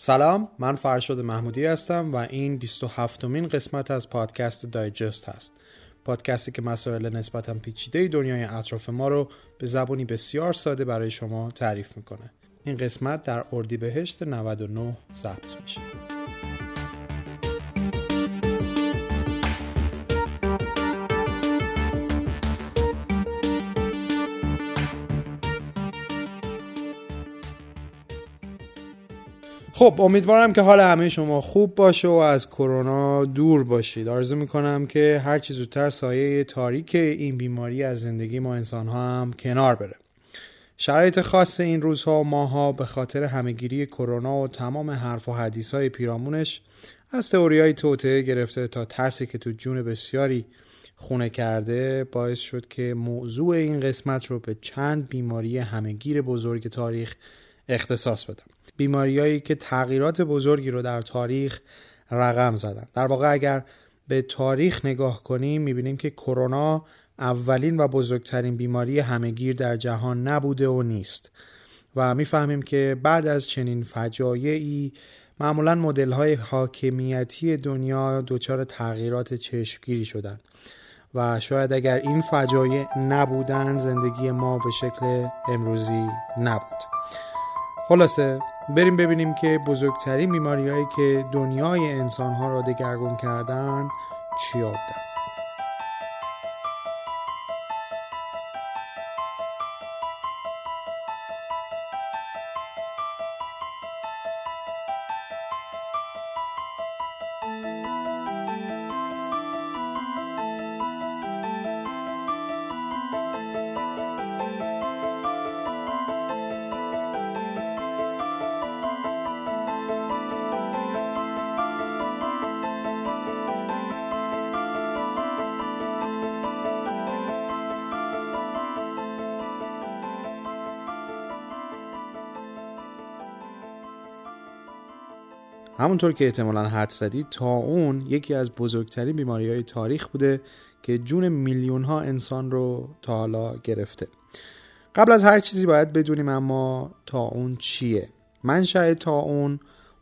سلام من فرشاد محمودی هستم و این 27 مین قسمت از پادکست دایجست هست. پادکستی که مسائل نسبتا پیچیده دنیای اطراف ما رو به زبانی بسیار ساده برای شما تعریف می‌کنه. این قسمت در اردیبهشت 99 ضبط میشه. خب امیدوارم که حال همه شما خوب باشه و از کرونا دور باشید. آرزو می‌کنم که هر چی زودتر سایه تاریک این بیماری از زندگی ما انسان ها هم کنار بره. شرایط خاص این روزها و ماها به خاطر همهگیری کرونا و تمام حرف و حدیث های پیرامونش از تئوری های توطعه گرفته تا ترسی که تو جون بسیاری خونه کرده باعث شد که موضوع این قسمت رو به چند بیماری همهگیر بزرگ تاریخ اختصاص بدم. بیماریایی که تغییرات بزرگی رو در تاریخ رقم زدن. در واقع اگر به تاریخ نگاه کنیم می‌بینیم که کرونا اولین و بزرگترین بیماری همهگیر در جهان نبوده و نیست. و می‌فهمیم که بعد از چنین فجایعی معمولا مدل های حاکمیتی دنیا دچار تغییرات چشمگیری شدند و شاید اگر این فجایع نبودن زندگی ما به شکل امروزی نبود. خلاصه بریم ببینیم که بزرگترین بیماری هایی که دنیای انسان ها را دگرگون کردن چی بودن همونطور که احتمالا حد زدید تا اون یکی از بزرگترین بیماری های تاریخ بوده که جون میلیون ها انسان رو تا حالا گرفته. قبل از هر چیزی باید بدونیم اما تا اون چیه. منشأ تا اون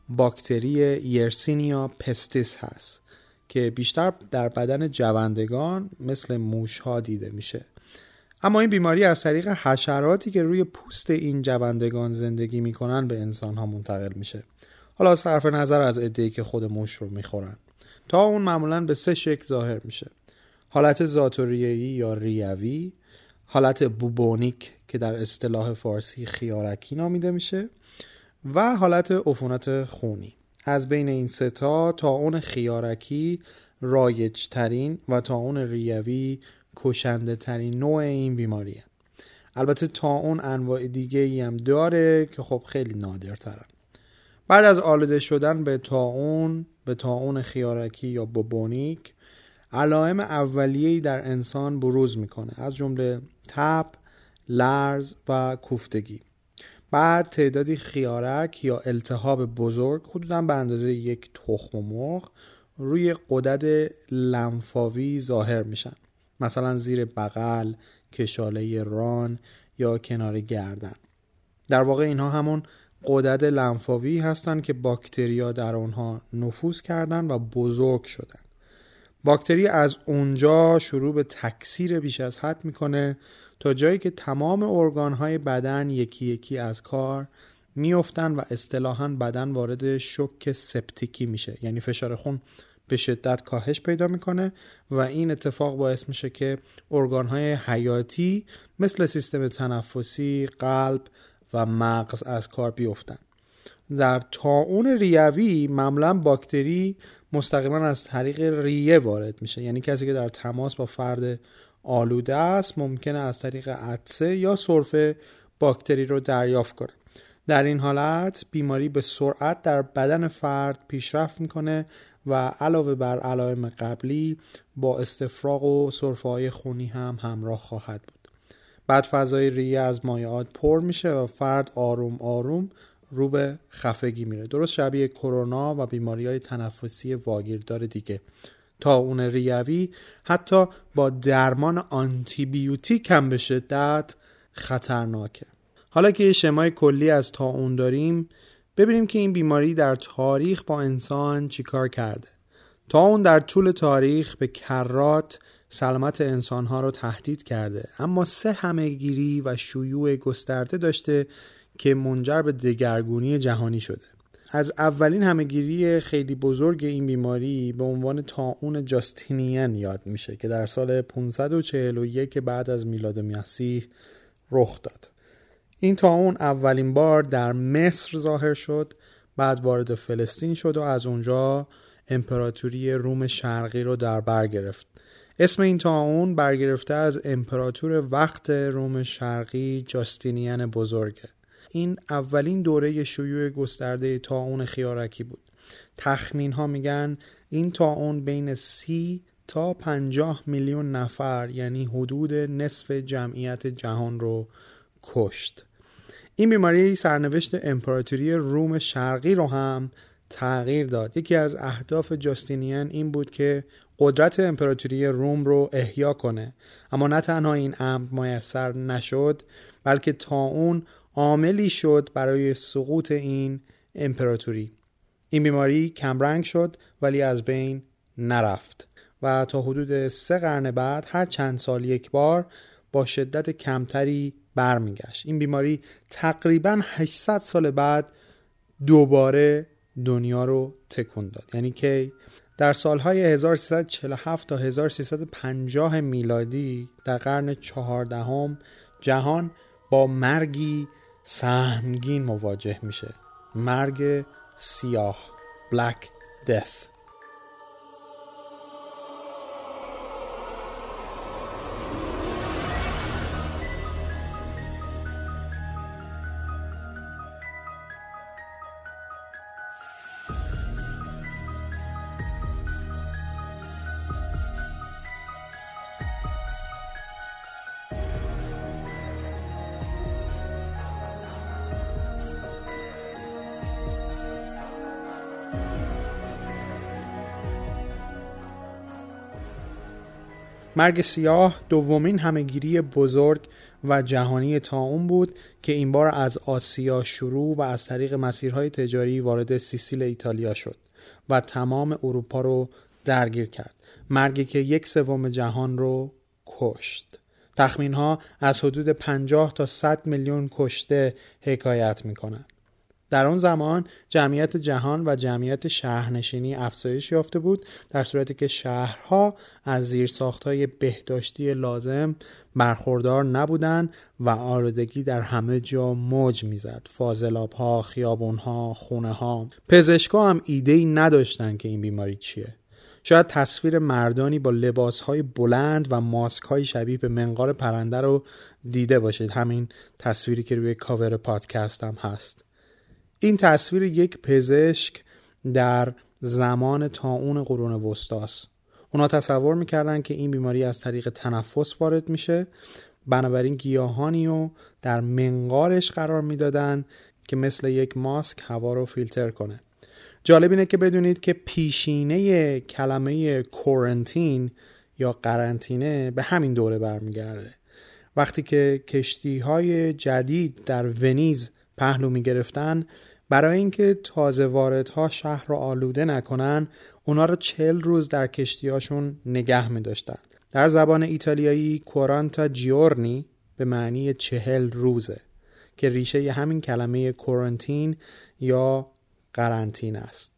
باکتری یرسینیا پستیس هست که بیشتر در بدن جوندگان مثل موش ها دیده میشه. اما این بیماری از طریق حشراتی که روی پوست این جوندگان زندگی می‌کنن به انسان ها منتقل میشه. حالا صرف نظر از ادهی که خود موش رو می‌خورن. تا اون معمولا به سه شکل ظاهر میشه. حالت ذاتوریهی یا ریوی حالت بوبونیک که در اصطلاح فارسی خیارکی نامیده میشه و حالت عفونت خونی. از بین این ستا تا اون خیارکی رایج ترین و تا اون ریوی کشنده ترین نوع این بیماریه. البته تا اون انواع دیگه ای هم داره که خب خیلی نادرترن. بعد از آلوده شدن به تاون به تاون خیارکی یا بوبونیک علائم اولیه‌ای در انسان بروز می‌کنه از جمله تب، لرز و کوفتگی. بعد تعدادی خیارک یا التهاب بزرگ حدودا به اندازه یک تخم مرغ روی قدرت لنفاوی ظاهر میشن. مثلا زیر بغل، کشاله ران یا کنار گردن. در واقع اینها همون قدرت لنفاوی هستند که باکتریا در آنها نفوذ کردن و بزرگ شدن باکتری از اونجا شروع به تکثیر بیش از حد می‌کنه تا جایی که تمام ارگانهای بدن یکی یکی از کار میافتن و اصطلاحا بدن وارد شک سپتیکی میشه. یعنی فشار خون به شدت کاهش پیدا می‌کنه و این اتفاق باعث میشه که ارگانهای حیاتی مثل سیستم تنفسی، قلب و مغز از کار بیفتن. در تاون ریوی معمولا باکتری مستقیما از طریق ریه وارد میشه. یعنی کسی که در تماس با فرد آلوده است ممکنه از طریق عدسه یا سرفه باکتری رو دریافت کنه. در این حالت بیماری به سرعت در بدن فرد پیشرفت می‌کنه و علاوه بر علائم قبلی با استفراغ و سرفه های خونی هم همراه خواهد بود. بعد فضای ریه از مایعات پر میشه و فرد آروم آروم رو به خفگی میره. درست شبیه کرونا و بیماری های تنفسی واگیردار دیگه. تا اون ریوی حتی با درمان آنتیبیوتیک هم به شدت خطرناکه. حالا که یه شمای کلی از تا اون داریم ببینیم که این بیماری در تاریخ با انسان چیکار کرده. تا اون در طول تاریخ به کرات سلامت انسانها رو تهدید کرده. اما سه همهگیری و شیوع گسترده داشته که منجر به دگرگونی جهانی شده. از اولین همهگیری خیلی بزرگ این بیماری به عنوان تاون جاستینین یاد میشه که در سال 541 بعد از میلاد مسیح رخ داد. این تاون اولین بار در مصر ظاهر شد بعد وارد فلسطین شد و از اونجا امپراتوری روم شرقی رو در بر گرفت. اسم این تاون برگرفته از امپراتور وقت روم شرقی جاستینیان بزرگه. این اولین دوره شیوع گسترده تاون خیارکی بود. تخمین ها میگن این تاون بین سی تا پنجاه میلیون نفر یعنی حدود نصف جمعیت جهان رو کشت. این بیماری سرنوشت امپراتوری روم شرقی رو هم تغییر داد. یکی از اهداف جاستینیان این بود که قدرت امپراتوری روم رو احیا کنه. اما نه تنها این امر میسر نشد بلکه تا اون عاملی شد برای سقوط این امپراتوری. این بیماری کمرنگ شد ولی از بین نرفت. و تا حدود سه قرن بعد هر چند سال یک بار با شدت کمتری برمیگشت. این بیماری تقریبا 800 سال بعد دوباره دنیا رو تکون داد. یعنی که در سالهای 1347 تا 1350 میلادی در قرن چهاردهم جهان با مرگی سهمگین مواجه میشه. مرگ سیاه Black Death. مرگ سیاه دومین همهگیری بزرگ و جهانی تا اون بود که این بار از آسیا شروع و از طریق مسیرهای تجاری وارد سیسیل ایتالیا شد و تمام اروپا رو درگیر کرد مرگی که یک سوم جهان رو کشت تخمین ها از حدود 50 تا 100 میلیون کشته حکایت می کنند. در آن زمان جمعیت جهان و جمعیت شهرنشینی افزایش یافته بود در صورتی که شهرها از زیرساختهای بهداشتی لازم برخوردار نبودند و آلودگی در همه جا موج می‌زد. فاضلاب ها خیابون ها خونه ها پزشکا هم ایده ای نداشتن که این بیماری چیه. شاید تصویر مردانی با لباس های بلند و ماسک های شبیه به منقار پرنده رو دیده باشید. همین تصویری که روی کاور پادکست هم هست. این تصویر یک پزشک در زمان تاون قرون وسطاست. اونا تصور می‌کردن که این بیماری از طریق تنفس وارد میشه. بنابراین گیاهانی رو در منقارش قرار می‌دادن که مثل یک ماسک هوا رو فیلتر کنه. جالب اینه که بدونید که پیشینه کلمه کورنتین یا قرنطینه به همین دوره برمیگرده. وقتی که کشتی های جدید در ونیز پهلو می گرفتن برای اینکه تازه واردها شهر رو آلوده نکنن اونا رو چل روز در کشتیاشون نگه می داشتن. در زبان ایتالیایی کورانتا جیورنی به معنی چهل روزه که ریشه همین کلمه کورنتین یا قرنطین است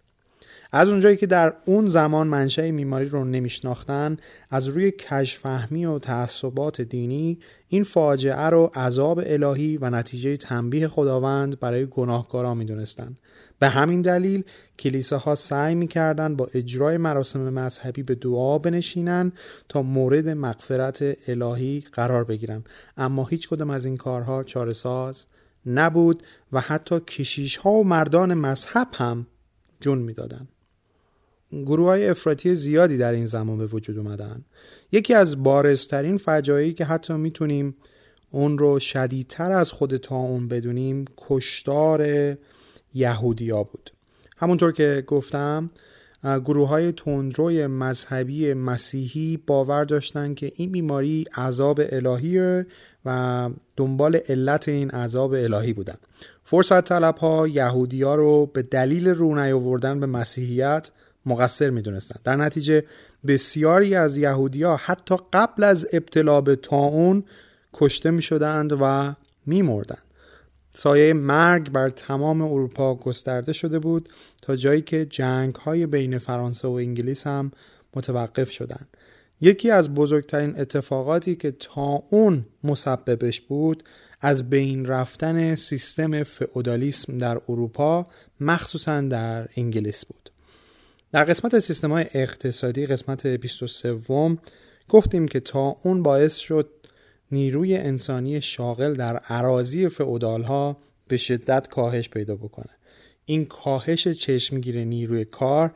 از اونجایی که در اون زمان منشأ بیماری رو نمیشناختن از روی کشفهمی و تعصبات دینی این فاجعه رو عذاب الهی و نتیجه تنبیه خداوند برای گناهکاران می‌دونستند به همین دلیل کلیساها سعی می‌کردند با اجرای مراسم مذهبی به دعا بنشینن تا مورد مغفرت الهی قرار بگیرن. اما هیچ کدام از این کارها چاره ساز نبود و حتی کشیش ها و مردان مذهب هم جون می‌دادند گروه های افراطی زیادی در این زمان به وجود اومدن. یکی از بارزترین فجایی که حتی می‌تونیم اون رو شدیدتر از خود تا اون بدونیم کشتار یهودیا بود. همونطور که گفتم گروه های تندروی مذهبی مسیحی باور داشتند که این بیماری عذاب الهیه و دنبال علت این عذاب الهی بودن. فرصت طلب ها یهودی ها رو به دلیل رو نیاوردن به مسیحیت مقصر می‌دونستند در نتیجه بسیاری از یهودی ها حتی قبل از ابتلا به تاون کشته می شدند و می مردند. سایه مرگ بر تمام اروپا گسترده شده بود تا جایی که جنگ های بین فرانسه و انگلیس هم متوقف شدند. یکی از بزرگترین اتفاقاتی که تا اون مسببش بود از بین رفتن سیستم فئودالیسم در اروپا مخصوصا در انگلیس بود در قسمت سیستم های اقتصادی قسمت 23 گفتیم که تا اون باعث شد نیروی انسانی شاغل در عراضی فئودال ها به شدت کاهش پیدا بکنه. این کاهش چشمگیر نیروی کار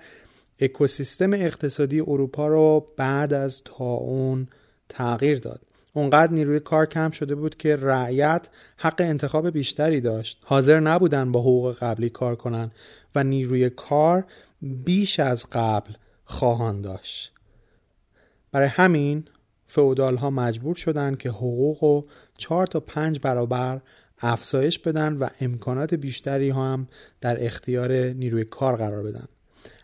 اکوسیستم اقتصادی اروپا رو بعد از اون تغییر داد. اونقدر نیروی کار کم شده بود که رعیت حق انتخاب بیشتری داشت. حاضر نبودن با حقوق قبلی کار کنن و نیروی کار بیش از قبل خواهان داشت. برای همین فعودال ها مجبور شدند که حقوق و چهار تا پنج برابر افزایش بدن و امکانات بیشتری هم در اختیار نیروی کار قرار بدن.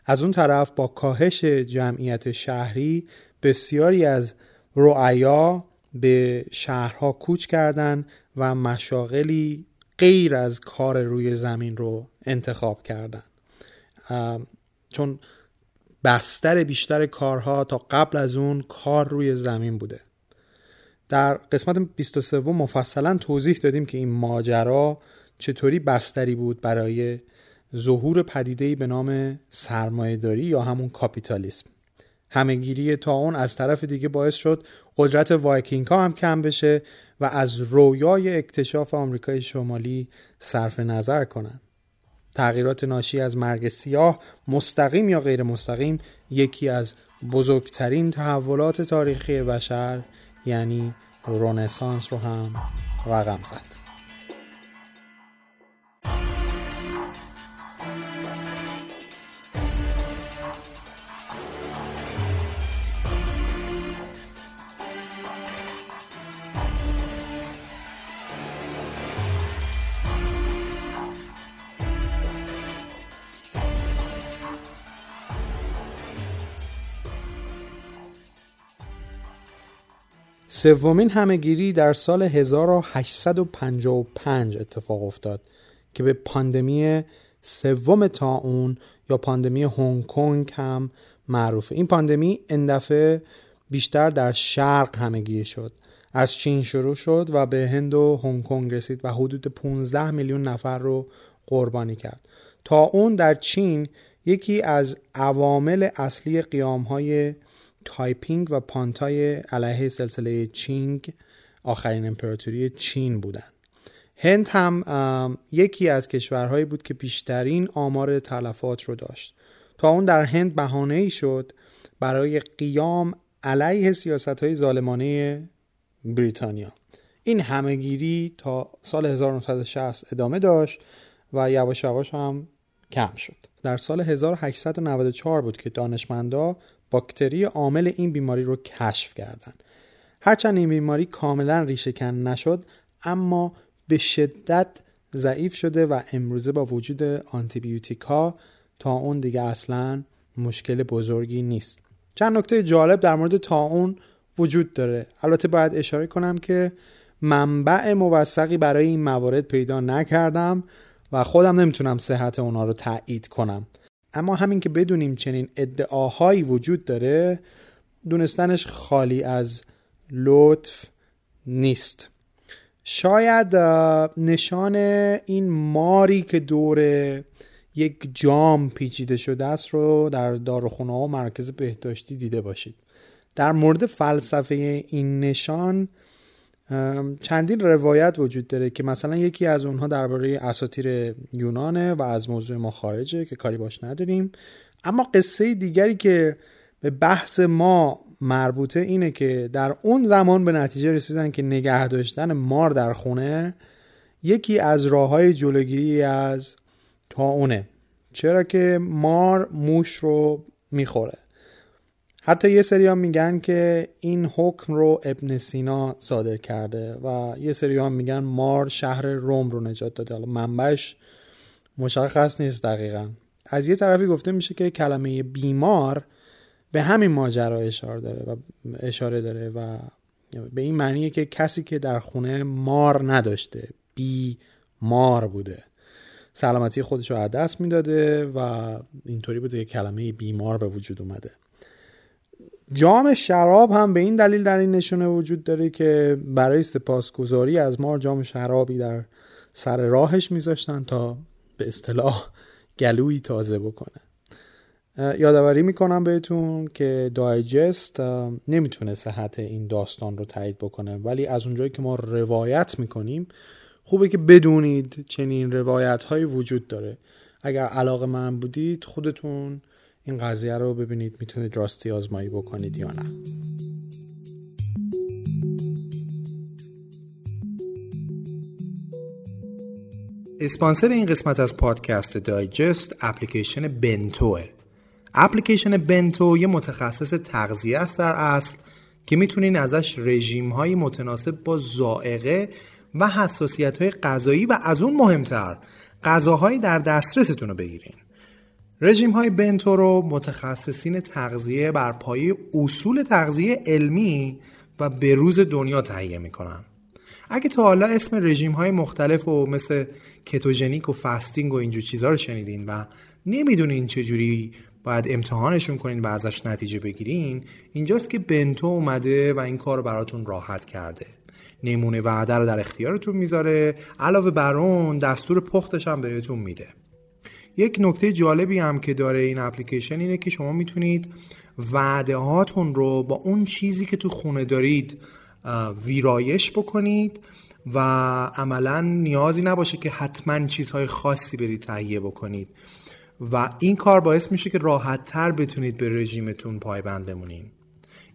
از اون طرف با کاهش جمعیت شهری بسیاری از رعیا به شهرها کوچ کردند و مشاغلی غیر از کار روی زمین رو انتخاب کردند چون بستر بیشتر کارها تا قبل از اون کار روی زمین بوده در قسمت 23 مفصلا توضیح دادیم که این ماجرا چطوری بستری بود برای ظهور پدیده‌ای به نام سرمایهداری یا همون کاپیتالیسم همهگیری تا اون از طرف دیگه باعث شد قدرت وایکینگ ها هم کم بشه و از رویای اکتشاف آمریکای شمالی صرف نظر کنند. تغییرات ناشی از مرگ سیاه مستقیم یا غیر مستقیم یکی از بزرگترین تحولات تاریخی بشر یعنی رونسانس رو هم رقم زد. سومین همهگیری در سال 1855 اتفاق افتاد که به پاندمی سوم تاون یا پاندمی هنگ کنگ هم معروفه. این پاندمی این دفعه بیشتر در شرق همهگیر شد. از چین شروع شد و به هند و هنگ کنگ رسید و حدود 15 میلیون نفر رو قربانی کرد. تا اون در چین یکی از عوامل اصلی قیام های تایپینگ و پانتای علیه سلسله چینگ آخرین امپراتوری چین بودند هند هم یکی از کشورهایی بود که بیشترین آمار تلفات رو داشت. تا اون در هند بهانه ای شد برای قیام علیه سیاست های ظالمانه بریتانیا. این همهگیری تا سال 1960 ادامه داشت و یواش یواش هم کم شد. در سال 1894 بود که دانشمندا باکتری عامل این بیماری رو کشف کردند. هرچند این بیماری کاملا ریشهکن نشد اما به شدت ضعیف شده و امروزه با وجود آنتیبیوتیک ها تا اون دیگه اصلا مشکل بزرگی نیست. چند نکته جالب در مورد تا وجود داره. البته باید اشاره کنم که منبع موثقی برای این موارد پیدا نکردم و خودم نمی‌تونم صحت اونا رو تایید کنم. اما همین که بدونیم چنین ادعاهایی وجود داره دونستنش خالی از لطف نیست. شاید نشان این ماری که دور یک جام پیچیده شده است رو در داروخونه و مرکز بهداشتی دیده باشید. در مورد فلسفه این نشان چندین روایت وجود داره که مثلا یکی از اونها درباره اساطیر یونانه و از موضوع ما خارجه که کاری باش نداریم. اما قصه دیگری که به بحث ما مربوطه اینه که در اون زمان به نتیجه رسیدن که نگه داشتن مار در خونه یکی از راه های جلوگیری از تا اونه. چرا که مار موش رو می‌خوره. حتی یه سری هم میگن که این حکم رو ابن سینا صادر کرده و یه سری هم میگن مار شهر روم رو نجات داده. حالا منبعش مشخص نیست دقیقا. از یه طرفی گفته میشه که کلمه بیمار به همین ماجرا اشاره داره و اشاره داره و به این معنیه که کسی که در خونه مار نداشته بی مار بوده. سلامتی خودش رو از دست می‌داده و اینطوری بوده که کلمه بیمار به وجود اومده. جام شراب هم به این دلیل در این نشونه وجود داره که برای سپاسگزاری از مار جام شرابی در سر راهش میذاشتن تا به اصطلاح گلویی تازه بکنه. یادآوری می‌کنم بهتون که دایجست نمی‌تونه صحت این داستان رو تایید بکنه ولی از اونجایی که ما روایت می‌کنیم خوبه که بدونید چنین روایت هایی وجود داره. اگر علاقه من بودید خودتون این قضیه رو ببینید می‌تونید راستی آزمایی بکنید یا نه. اسپانسر این قسمت از پادکست دایجست اپلیکیشن بنتوه. اپلیکیشن بنتو یه متخصص تغذیه است در اصل که می‌تونین ازش رژیم های متناسب با زائقه و حساسیت های غذایی و از اون مهمتر غذاهایی در دسترستون رو بگیرین. رژیم های بنتو رو متخصصین تغذیه بر پایه اصول تغذیه علمی و به روز دنیا تهیه می‌کنن. اگه تا حالا اسم رژیم های مختلف و مثل کتوژنیک و فستینگ و اینجور چیزها رو شنیدین و نمی‌دونین چجوری باید امتحانشون کنین و ازش نتیجه بگیرین اینجاست که بنتو اومده و این کار رو براتون راحت کرده. نمونه وعده رو در اختیارتون می‌ذاره علاوه بر اون دستور پختش هم بهتون میده. یک نکته جالبی هم که داره این اپلیکیشن اینه که شما می‌تونید وعده هاتون رو با اون چیزی که تو خونه دارید ویرایش بکنید و عملا نیازی نباشه که حتما چیزهای خاصی برید تهیه بکنید. و این کار باعث میشه که راحت تر بتونید به رژیمتون پایبند بمونین.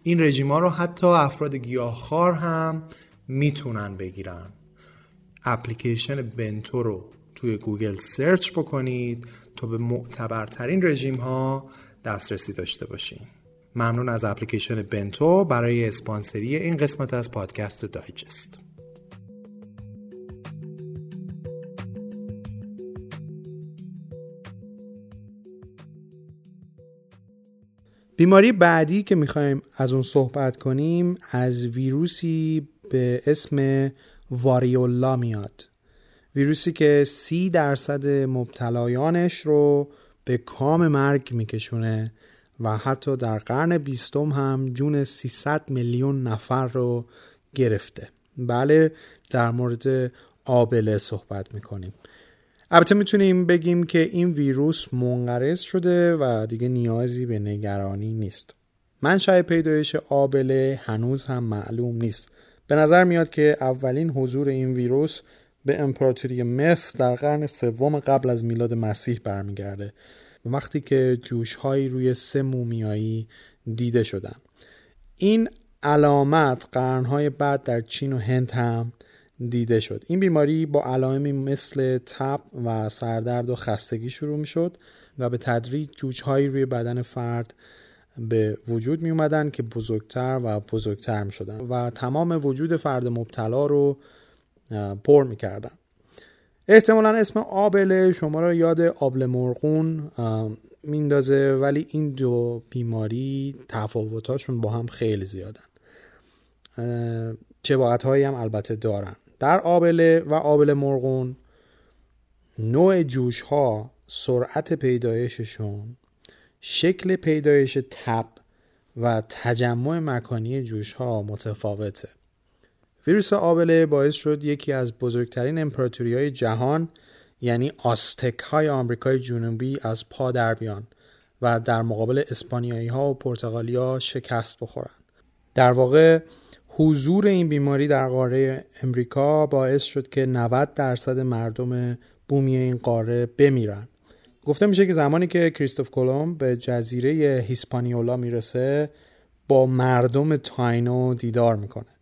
این رژیم رو حتی افراد گیاهخوار هم می‌تونن بگیرن. اپلیکیشن بنتو رو توی گوگل سرچ بکنید. به معتبرترین رژیم ها دسترسی داشته باشین. ممنون از اپلیکیشن بنتو برای اسپانسری این قسمت از پادکست دایجست. بیماری بعدی که می‌خوایم از اون صحبت کنیم از ویروسی به اسم واریولا میاد. ویروسی که سی درصد مبتلایانش رو به کام مرگ میکشونه و حتی در قرن بیستم هم جون 300 میلیون نفر رو گرفته. بله در مورد آبله صحبت می‌کنیم. البته می‌تونیم بگیم که این ویروس منقرض شده و دیگه نیازی به نگرانی نیست. منشأ پیدایش آبله هنوز هم معلوم نیست. به نظر میاد که اولین حضور این ویروس به امپراتوری مصر در قرن سوم قبل از میلاد مسیح برمیگرده وقتی که جوشهایی روی سه مومیایی دیده شدن. این علامت قرنهای بعد در چین و هند هم دیده شد. این بیماری با علائمی مثل تب و سردرد و خستگی شروع می شد و به تدریج جوجهایی روی بدن فرد به وجود می اومدن که بزرگتر و بزرگتر می شدن و تمام وجود فرد مبتلا رو پر می کردن. احتمالا اسم آبله شما رو یاد آبل مرغون میندازه ولی این دو بیماری تفاوتاشون با هم خیلی زیادن. چه هایی هم البته دارن. در آبله و آبل مرغون نوع جوش ها سرعت پیدایششون شکل پیدایش تب و تجمع مکانی جوش ها متفاوته. ویروس آبله باعث شد یکی از بزرگترین امپراتوری های جهان یعنی آستک های آمریکای جنوبی از پا در بیان و در مقابل اسپانیایی ها و پرتغالی ها شکست بخورن در واقع حضور این بیماری در قاره امریکا باعث شد که 90 درصد مردم بومی این قاره بمیرن گفته میشه که زمانی که کریستوف کلمب به جزیره هیسپانیولا می‌رسه با مردم تاینو دیدار می‌کنه.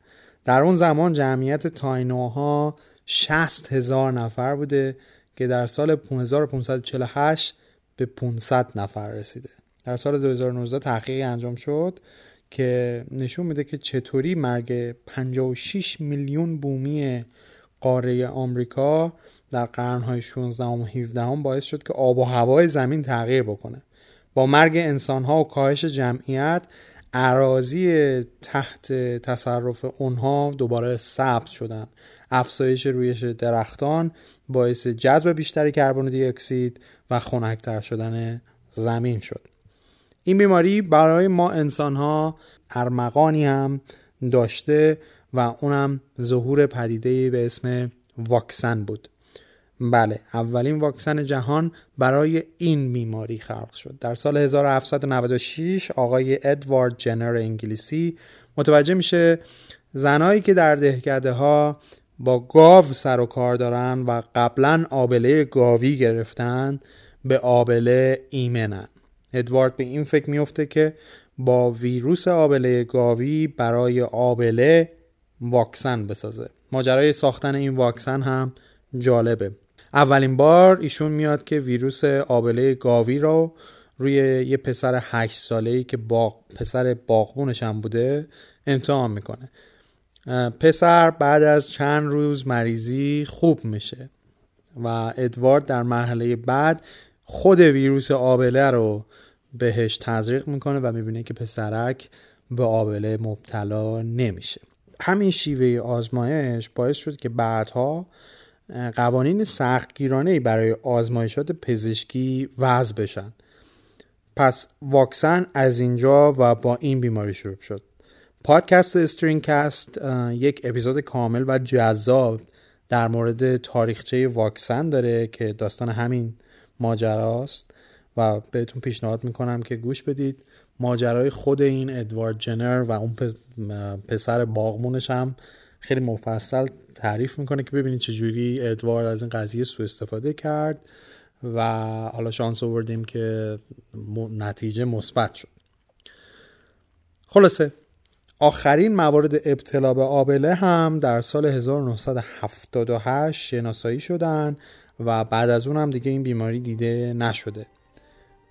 در اون زمان جمعیت تاینوها 60 هزار نفر بوده که در سال 1548 به 500 نفر رسیده. در سال 2019 تحقیقی انجام شد که نشون میده که چطوری مرگ 56 میلیون بومی قاره آمریکا در قرنهای 16 و 17 هم باعث شد که آب و هوای زمین تغییر بکنه. با مرگ انسانها و کاهش جمعیت عراضی تحت تصرف اونها دوباره ثبت شدن. افزایش رویش درختان باعث جذب بیشتری کربن دی اکسید و خنکتر شدن زمین شد. این بیماری برای ما انسان ها ارمغانی هم داشته و اونم ظهور پدیده به اسم واکسن بود. بله اولین واکسن جهان برای این بیماری خلق شد. در سال 1796 آقای ادوارد جنر انگلیسی متوجه میشه زنایی که در دهکده ها با گاو سر و کار دارن و قبلا آبله گاوی گرفتن به آبله ایمنن. ادوارد به این فکر میفته که با ویروس آبله گاوی برای آبله واکسن بسازه. ماجرای ساختن این واکسن هم جالبه. اولین بار ایشون میاد که ویروس آبله گاوی رو روی یه پسر هشت ساله ای که با پسر باغبونش هم بوده امتحان می‌کنه. پسر بعد از چند روز مریضی خوب میشه و ادوارد در مرحله بعد خود ویروس آبله رو بهش تزریق می‌کنه و می‌بینه که پسرک به آبله مبتلا نمیشه. همین شیوه آزمایش باعث شد که بعدها قوانین سختگیرانه برای آزمایشات پزشکی وضع بشن. پس واکسن از اینجا و با این بیماری شروع شد. پادکست استرینکست یک اپیزود کامل و جذاب در مورد تاریخچه واکسن داره که داستان همین ماجراست و بهتون پیشنهاد می‌کنم که گوش بدید. ماجرای خود این ادوارد جنر و اون پسر باغمونش هم خیلی مفصل تعریف می‌کنه که ببینید چجوری ادوارد از این قضیه سوء استفاده کرد و حالا شانس آوردیم که نتیجه مثبت شد. خلاصه آخرین موارد ابتلا به آبله هم در سال 1978 شناسایی شدن و بعد از اون هم دیگه این بیماری دیده نشده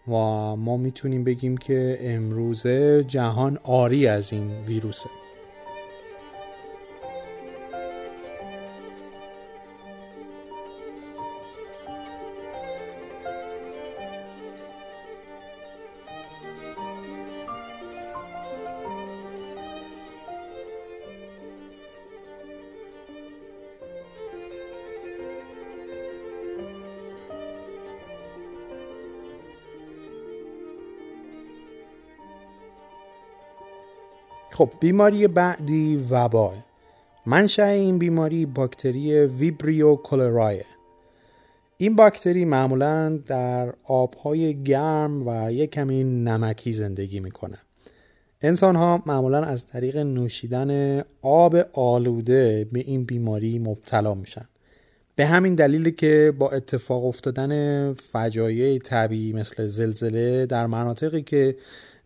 و ما می‌تونیم بگیم که امروزه جهان آری از این ویروسه. خب بیماری بعدی وبا منشأ این بیماری باکتری ویبریو کولرایه این باکتری معمولا در آبهای گرم و یک کمی نمکی زندگی می‌کنه. انسان ها معمولا از طریق نوشیدن آب آلوده به این بیماری مبتلا میشن. به همین دلیل که با اتفاق افتادن فجایع طبیعی مثل زلزله در مناطقی که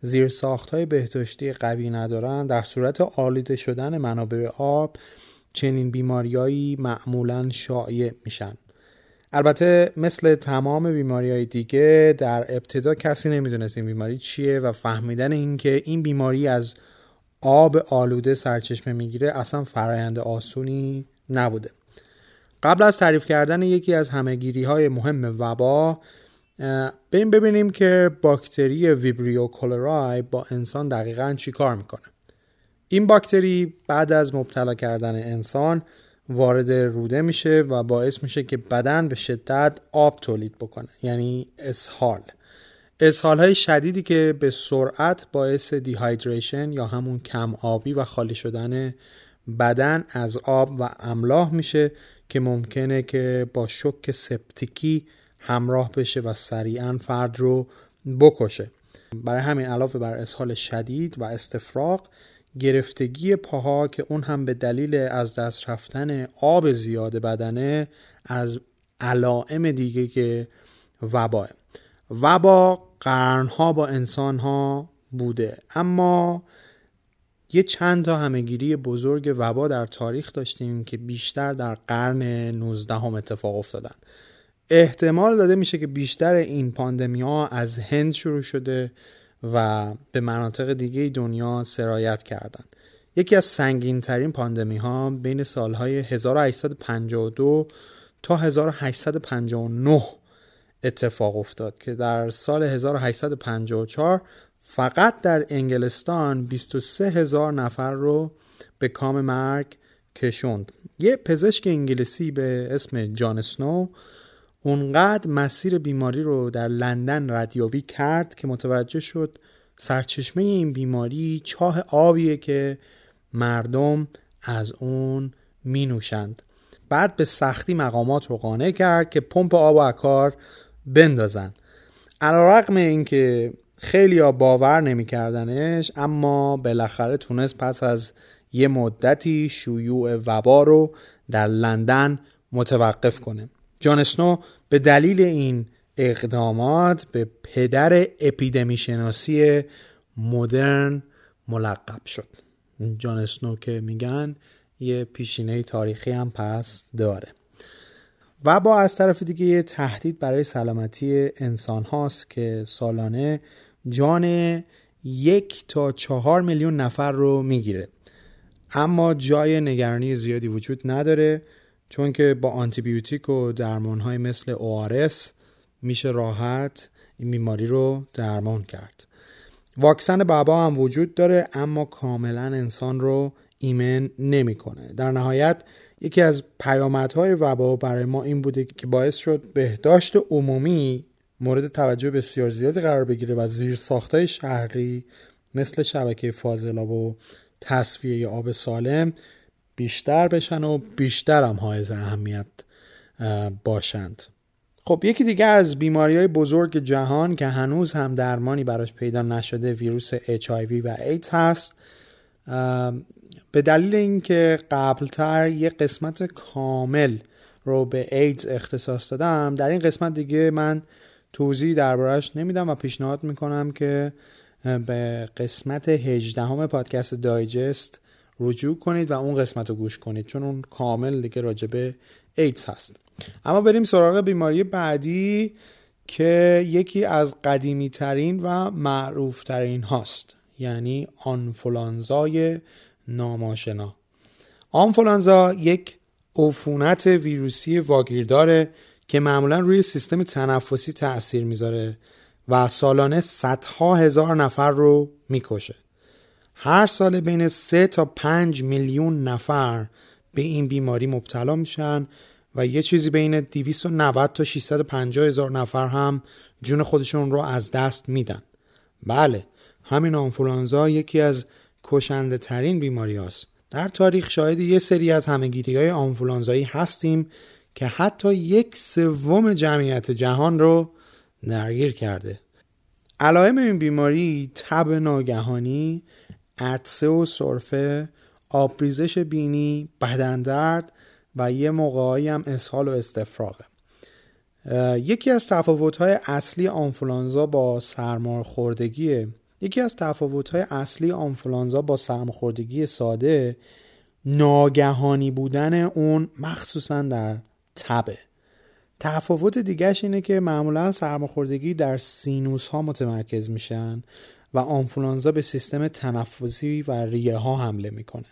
زیر ساخت های بهداشتی قوی ندارن در صورت آلوده شدن منابع آب چنین بیماریایی معمولا شایع میشن. البته مثل تمام بیماری های دیگه در ابتدا کسی نمی‌دونست این بیماری چیه و فهمیدن اینکه این بیماری از آب آلوده سرچشمه می‌گیره اصلا فرایند آسونی نبوده. قبل از تعریف کردن یکی از همهگیری های مهم وبا بریم ببینیم که باکتری ویبریو کولرای با انسان دقیقا چی کار می‌کنه. این باکتری بعد از مبتلا کردن انسان وارد روده میشه و باعث میشه که بدن به شدت آب تولید بکنه یعنی اسهال. اسهال های شدیدی که به سرعت باعث دیهایدریشن یا همون کم آبی و خالی شدن بدن از آب و املاح میشه که ممکنه که با شک سپتیکی همراه بشه و سریعا فرد رو بکشه. برای همین علاوه بر اسهال شدید و استفراغ گرفتگی پاها که اون هم به دلیل از دست رفتن آب زیاد بدنه از علائم دیگه که وباه وبا قرنها با انسانها بوده. اما یه چند تا همهگیری بزرگ وبا در تاریخ داشتیم که بیشتر در قرن 19 هم اتفاق افتادن. احتمال داده میشه که بیشتر این پاندمی ها از هند شروع شده و به مناطق دیگه دنیا سرایت کردن. یکی از سنگین ترین پاندمی ها بین سالهای 1852 تا 1859 اتفاق افتاد که در سال 1854 فقط در انگلستان 23 هزار نفر رو به کام مرگ کشوند. یه پزشک انگلیسی به اسم جان سنو اونقدر مسیر بیماری رو در لندن ردیابی کرد که متوجه شد سرچشمه این بیماری چاه آبیه که مردم از اون می نوشند بعد به سختی مقامات رو قانع کرد که پمپ آب و اکار بندازن. علا رقم اینکه خیلی ها باور نمیکردنش اما بالاخره تونست پس از یه مدتی شیوع وبا رو در لندن متوقف کنه. جان اسنو به دلیل این اقدامات به پدر اپیدمی شناسی مدرن ملقب شد. جان اسنو که میگن یه پیشینه تاریخی هم پس داره. و با از طرف دیگه یه تهدید برای سلامتی انسان هاست که سالانه جان یک تا چهار میلیون نفر رو می‌گیره. اما جای نگرانی زیادی وجود نداره. چون که با آنتیبیوتیک و درمان های مثل ORS میشه راحت این بیماری رو درمان کرد واکسن بابا هم وجود داره اما کاملا انسان رو ایمن نمی‌کنه. در نهایت یکی از پیامدهای وبا برای ما این بوده که باعث شد بهداشت عمومی مورد توجه بسیار زیادی قرار بگیره و زیر ساختای شهری مثل شبکه فاضلاب و تصفیه آب سالم بیشتر بشن و بیشتر هم حائز اهمیت باشند. خب یکی دیگه از بیماری های بزرگ جهان که هنوز هم درمانی براش پیدا نشده ویروس HIV و ایدز هست به دلیل اینکه قبلتر یه قسمت کامل رو به ایدز اختصاص دادم در این قسمت دیگه من توضیح دربارهش نمیدم و پیشنهاد می‌کنم که به قسمت 18 پادکست دایجست رجوع کنید و اون قسمت رو گوش کنید چون اون کامل دیگه راجبه ایدز هست. اما بریم سراغ بیماری بعدی که یکی از قدیمی ترین و معروف ترین هاست یعنی آنفولانزای ناماشنا. آنفولانزا یک عفونت ویروسی واگیرداره که معمولا روی سیستم تنفسی تاثیر می‌ذاره و سالانه صدها هزار نفر رو می‌کشه. هر سال بین 3 تا 5 میلیون نفر به این بیماری مبتلا میشن و یه چیزی بین 290 تا 650 هزار نفر هم جون خودشون رو از دست میدن بله همین آنفولانزا یکی از کشنده ترین بیماری هست. در تاریخ شاهد یه سری از همهگیری های آنفولانزایی هستیم که حتی یک سوم جمعیت جهان رو درگیر کرده علائم این بیماری تب ناگهانی عطسه و سرفه آبریزش بینی بدندرد و یه موقعهایی هم اسهال و استفراغه. یکی از تفاوت‌های اصلی آنفولانزا با سرماخوردگی یکی از تفاوت‌های اصلی آنفولانزا با سرماخوردگی ساده ناگهانی بودن اون مخصوصا در تبه. تفاوت دیگهش اینه که معمولا سرماخوردگی در سینوس ها متمرکز میشن. و آنفولانزا به سیستم تنفسی و ریه ها حمله می‌کنه.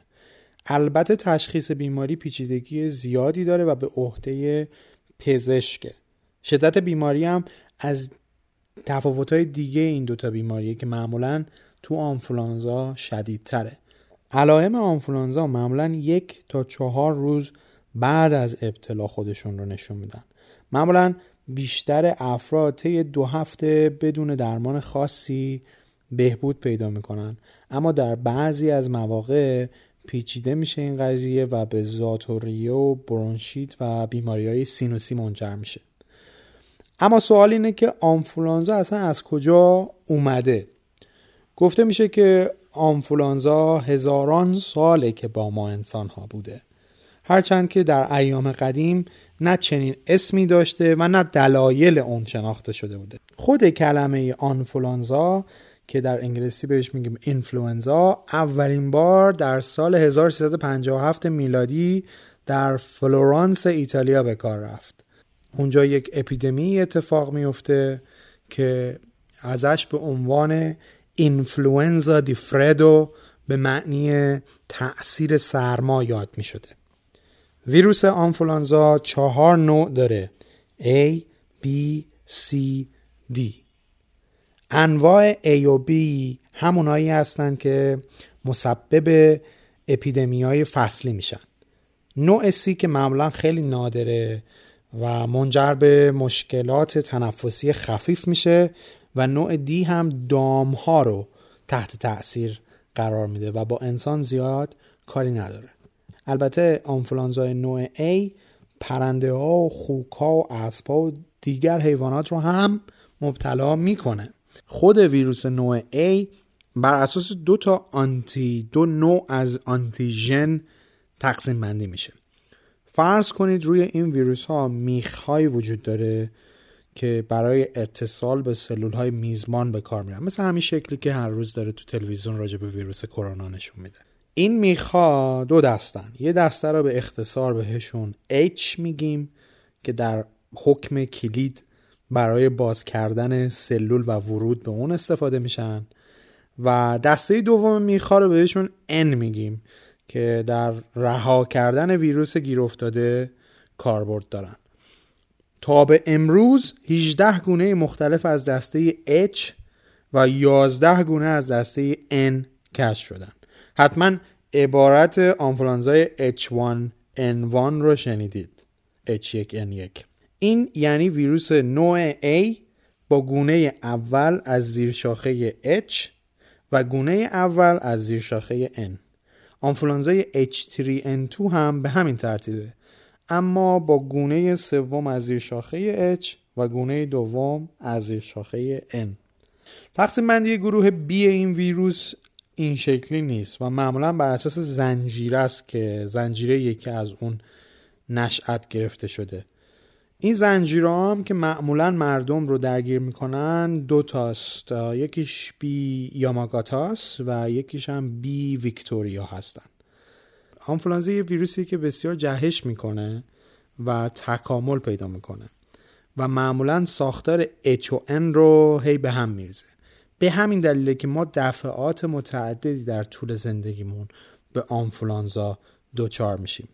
البته تشخیص بیماری پیچیدگی زیادی داره و به عهده پزشکه. شدت بیماری هم از تفاوت‌های دیگه این دوتا بیماریه که معمولا تو آنفولانزا شدیدتره. علائم آنفولانزا معمولا یک تا چهار روز بعد از ابتلا خودشون رو نشون میدن. معمولا بیشتر افراد طی دو هفته بدون درمان خاصی بهبود پیدا می‌کنن. اما در بعضی از مواقع پیچیده میشه این قضیه و به زاتوریه و برونشیت و بیماری های سینوسی منجر میشه. اما سوال اینه که آنفولانزا اصلا از کجا اومده؟ گفته میشه که آنفولانزا هزاران ساله که با ما انسان ها بوده. هرچند که در ایام قدیم نه چنین اسمی داشته و نه دلایل اون شناخته شده بوده. خود کلمه آنفولانزا که در انگلیسی بهش میگیم اینفلوئنزا اولین بار در سال 1357 میلادی در فلورانس ایتالیا به کار رفت. اونجا یک اپیدمی اتفاق میفته که ازش به عنوان اینفلوئنزا دیفردو به معنی تأثیر سرما یاد می شده ویروس آنفولانزا چهار نوع داره A, B, C, D. انواع A و B همونایی هستند که مسبب اپیدمی های فصلی میشن. نوع C که معمولا خیلی نادره و منجر به مشکلات تنفسی خفیف میشه و نوع دی هم دام ها رو تحت تاثیر قرار میده و با انسان زیاد کاری نداره. البته آنفلانزای نوع A پرنده ها و خوک ها و اسب و دیگر حیوانات رو هم مبتلا می‌کنه. خود ویروس نوع A بر اساس دو تا آنتی دو نوع از آنتیژن تقسیم بندی میشه. فرض کنید روی این ویروس ها میخ های وجود داره که برای اتصال به سلول های میزمان به کار میرن. مثل همین شکلی که هر روز داره تو تلویزیون راجع به ویروس کرونا نشون میده. این میخا دو دستن. یه دسته رو به اختصار بهشون H میگیم که در حکم کلید برای باز کردن سلول و ورود به اون استفاده میشن. و دسته دوم میخا رو بهشون N میگیم که در رها کردن ویروس گیر افتاده کاربرد دارن. تا به امروز 18 گونه مختلف از دسته H و 11 گونه از دسته N کشف شدن. حتما عبارت آنفلانزای H1N1 رو شنیدید. H1N1 این یعنی ویروس نوع A با گونه اول از زیر شاخه H و گونه اول از زیر شاخه N. آنفلانزای H3N2 هم به همین ترتیبه. اما با گونه سوم از زیر شاخه H و گونه دوم از زیر شاخه N. تقسیم بندی گروه B این ویروس این شکلی نیست و معمولا بر اساس زنجیره است که زنجیره یکی از اون نشأت گرفته شده. این زنجیره هم که معمولا مردم رو درگیر می‌کنن دو تاست. یکیش بی یاماگاتاس و یکیش هم بی ویکتوریا هستن. آنفولانزا یه ویروسی که بسیار جهش می‌کنه و تکامل پیدا می‌کنه و معمولا ساختار H و N رو هی به هم میرزه به همین دلیله که ما دفعات متعددی در طول زندگیمون به آنفولانزا دوچار میشیم.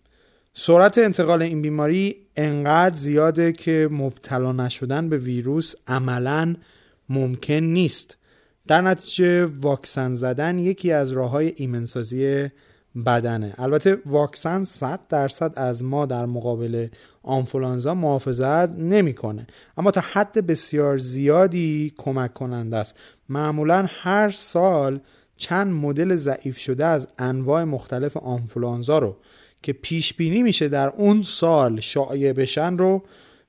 سرعت انتقال این بیماری انقدر زیاده که مبتلا نشدن به ویروس عملا ممکن نیست. در نتیجه واکسن زدن یکی از راه های ایمنسازی بدنه. البته واکسن 100 درصد از ما در مقابل آنفولانزا محافظت نمی‌کنه. اما تا حد بسیار زیادی کمک کننده است. معمولا هر سال چند مدل ضعیف شده از انواع مختلف آنفولانزا رو. که پیش بینی میشه در اون سال شایع بشن رو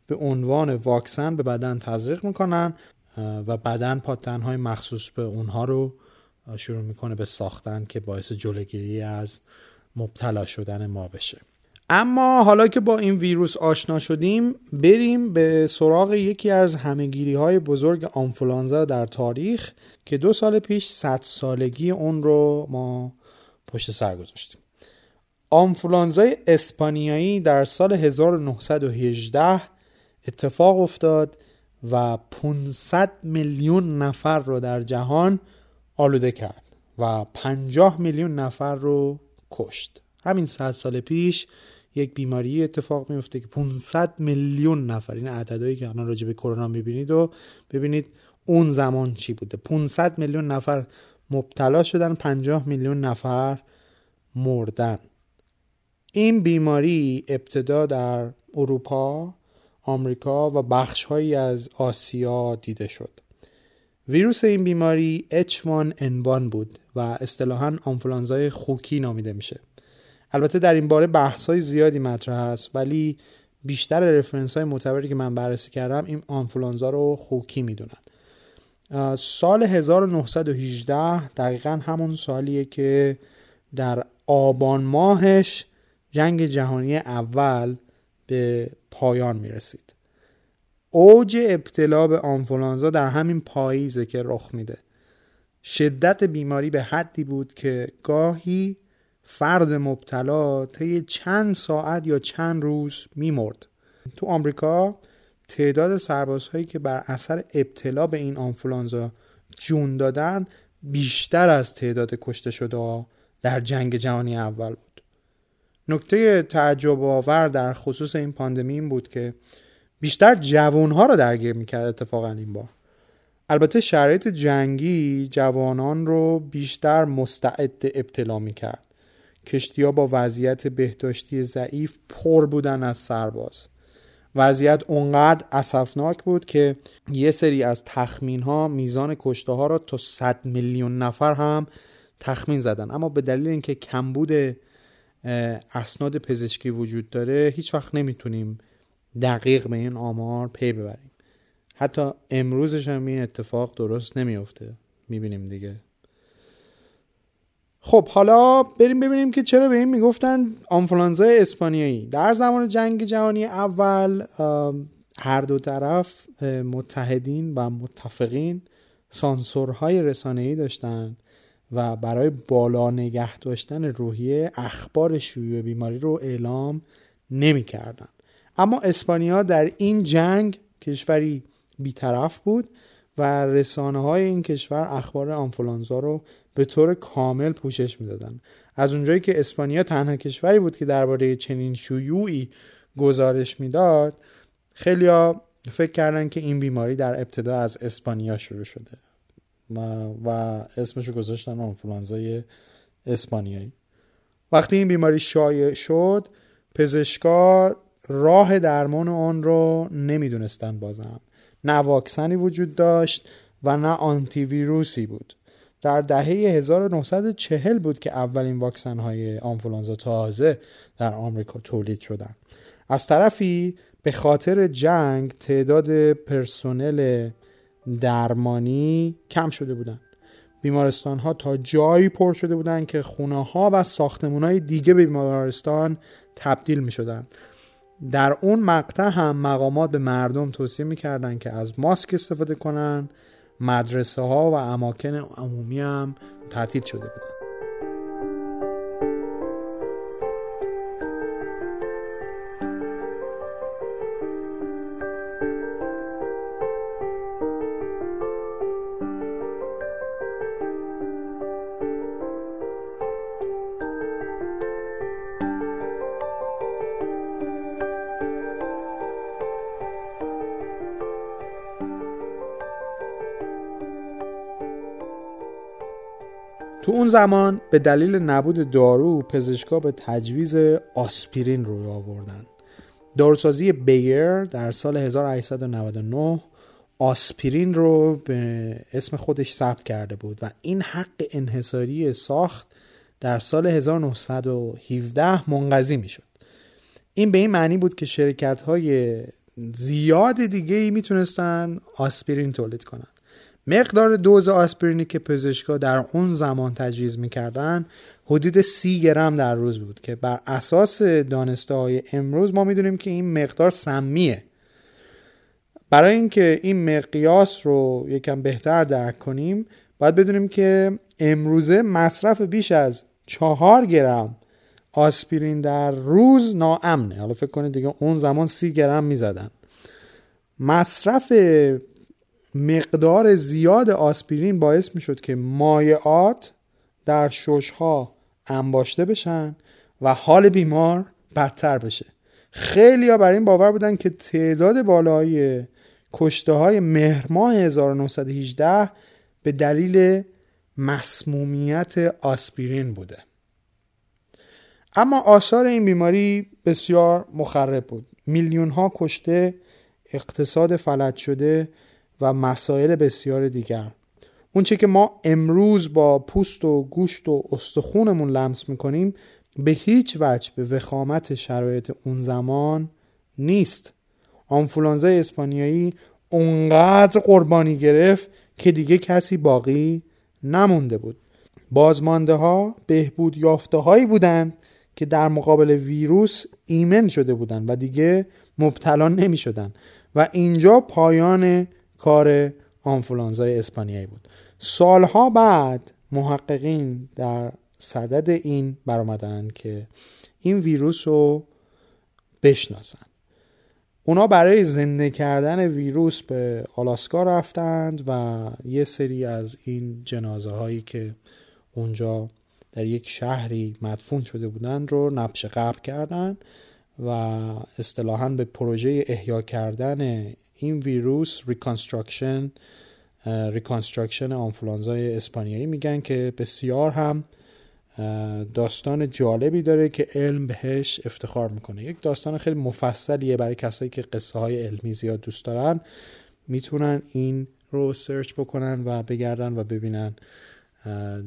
به عنوان واکسن به بدن تزریق می‌کنن و بدن پاتنهای مخصوص به اونها رو شروع می‌کنه به ساختن که باعث جلوگیری از مبتلا شدن ما بشه. اما حالا که با این ویروس آشنا شدیم بریم به سراغ یکی از همهگیری های بزرگ آنفولانزا در تاریخ که دو سال پیش صد سالگی اون رو ما پشت سر گذاشتیم. آنفولانزای اسپانیایی در سال 1918 اتفاق افتاد و 500 میلیون نفر رو در جهان آلوده کرد و 50 میلیون نفر رو کشت. همین صد سال پیش یک بیماری اتفاق میفته که 500 میلیون نفر این عددهایی که الان راجع به کرونا می‌بینید و ببینید اون زمان چی بوده. 500 میلیون نفر مبتلا شدن 50 میلیون نفر مردن. این بیماری ابتدا در اروپا آمریکا و بخشهایی از آسیا دیده شد. ویروس این بیماری H1N1 بود و اصطلاحا آنفولانزای خوکی نامیده میشه. البته در این باره بحث های زیادی مطرح است ولی بیشتر رفرنس های معتبری که من بررسی کردم این آنفولانزا رو خوکی می‌دونن. سال 1918 دقیقا همون سالیه که در آبان ماهش جنگ جهانی اول به پایان می‌رسید. اوج ابتلا به آنفولانزا در همین پاییزه که رخ میده. شدت بیماری به حدی بود که گاهی فرد مبتلا طی چند ساعت یا چند روز میمرد. تو آمریکا تعداد سربازهایی که بر اثر ابتلا به این آنفولانزا جون دادن بیشتر از تعداد کشته شده در جنگ جهانی اول بود. نکته تعجب آور در خصوص این پاندمی این بود که بیشتر جوانها را درگیر می‌کرد اتفاقا این بار. البته شرایط جنگی جوانان رو بیشتر مستعد ابتلا می‌کرد. کشتی با وضعیت بهداشتی ضعیف پر بودن از سرباز. وضعیت اونقدر اسفناک بود که یه سری از تخمین ها میزان کشته ها را تا 100 میلیون نفر هم تخمین زدن. اما به دلیل اینکه کمبود اسناد پزشکی وجود داره. هیچ وقت نمی‌تونیم دقیق به این آمار پی ببریم. حتی امروزش هم این اتفاق درست نمیافته. می‌بینیم دیگه. خب حالا بریم ببینیم که چرا به این می‌گفتن آنفلانزا اسپانیایی. در زمان جنگ جهانی اول هر دو طرف متحدین و متفقین سانسورهای رسانه‌ای داشتن. و برای بالا نگه داشتن روحیه اخبار شیوع بیماری رو اعلام نمی‌کردن اما اسپانیا در این جنگ کشوری بیطرف بود و رسانه های این کشور اخبار آنفولانزا رو به طور کامل پوشش می‌دادن. از اونجایی که اسپانیا تنها کشوری بود که درباره چنین شیوعی گزارش می‌داد خیلیا فکر کردن که این بیماری در ابتدا از اسپانیا شروع شده. و, و اسمش رو گذاشتن آنفولانزای اسپانیایی. وقتی این بیماری شایع شد پزشکا راه درمان آن رو نمی‌دونستن بازم. نه واکسنی وجود داشت و نه آنتی ویروسی بود. در دهه 1940 بود که اولین واکسن های آنفولانزا تازه در آمریکا تولید شدند. از طرفی به خاطر جنگ تعداد پرسنل درمانی کم شده بودند. بیمارستان ها تا جایی پر شده بودند که خونه ها و ساختمون های دیگه به بیمارستان تبدیل می شدن. در اون مقطع هم مقامات به مردم توصیه می‌کردن که از ماسک استفاده کنن مدرسه ها و اماکن عمومی هم تعطیل شده بودن تو اون زمان به دلیل نبود دارو پزشکا به تجویز آسپرین روی آوردن. داروسازی بیر در سال 1899 آسپرین رو به اسم خودش ثبت کرده بود و این حق انحصاری ساخت در سال 1917 منقضی می شد این به این معنی بود که شرکت های زیاد دیگه ای می‌تونستن آسپرین تولید کنن. مقدار دوز آسپرینی که پزشکا در اون زمان تجویز می‌کردن حدود سی گرم در روز بود که بر اساس دانسته های امروز ما می‌دونیم که این مقدار سمیه. برای اینکه این مقیاس رو یکم بهتر درک کنیم باید بدونیم که امروزه مصرف بیش از چهار گرم آسپرین در روز ناامنه. حالا فکر کنید دیگه اون زمان سی گرم می‌زدن. مصرف مقدار زیاد آسپرین باعث می شد که مایعات در ششها انباشته بشن و حال بیمار بدتر بشه. خیلی ها بر این باور بودن که تعداد بالایی کشته های مهر ماه 1918 به دلیل مسمومیت آسپرین بوده. اما آثار این بیماری بسیار مخرب بود. میلیون ها کشته اقتصاد فلج شده و مسائل بسیار دیگر. اونچه که ما امروز با پوست و گوشت و استخونمون لمس می‌کنیم به هیچ وجه به وخامت شرایط اون زمان نیست. آنفولانزا اسپانیایی اونقدر قربانی گرفت که دیگه کسی باقی نمونده بود. بازمانده ها بهبود یافته هایی بودند که در مقابل ویروس ایمن شده بودند و دیگه مبتلا نمی شدن و اینجا پایان کار آنفولانزای اسپانیایی بود. سالها بعد محققین در صدد این برآمدن که این ویروس رو بشناسن. اونا برای زنده کردن ویروس به آلاسکا رفتند و یه سری از این جنازه هایی که اونجا در یک شهری مدفون شده بودند رو نبش قبر کردند و اصطلاحا به پروژه احیا کردن این ویروس reconstruction reconstruction آنفلانزای اسپانیایی میگن که بسیار هم داستان جالبی داره که علم بهش افتخار می‌کنه. یک داستان خیلی مفصلیه برای کسایی که قصه های علمی زیاد دوست دارن. می‌تونن این رو سرچ بکنن و بگردن و ببینن.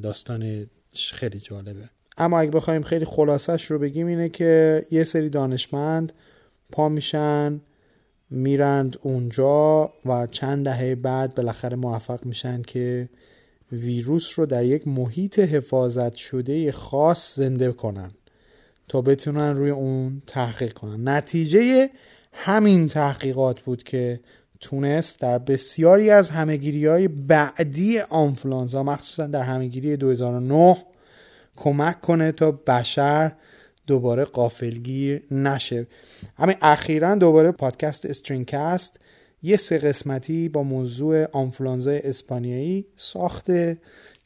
داستان خیلی جالبه. اما اگه بخوایم خیلی خلاصش رو بگیم اینه که یه سری دانشمند پا میشن میرند اونجا و چند دهه بعد بالاخره موفق میشن که ویروس رو در یک محیط حفاظت شده خاص زنده کنن تا بتونن روی اون تحقیق کنن. نتیجه همین تحقیقات بود که تونست در بسیاری از همگیری های بعدی آنفلانزا مخصوصا در همگیری 2009 کمک کنه تا بشر دوباره قافلگیر نشه. همین اخیرا دوباره پادکست استرینکست یه سه قسمتی با موضوع آنفلانزای اسپانیایی ساخته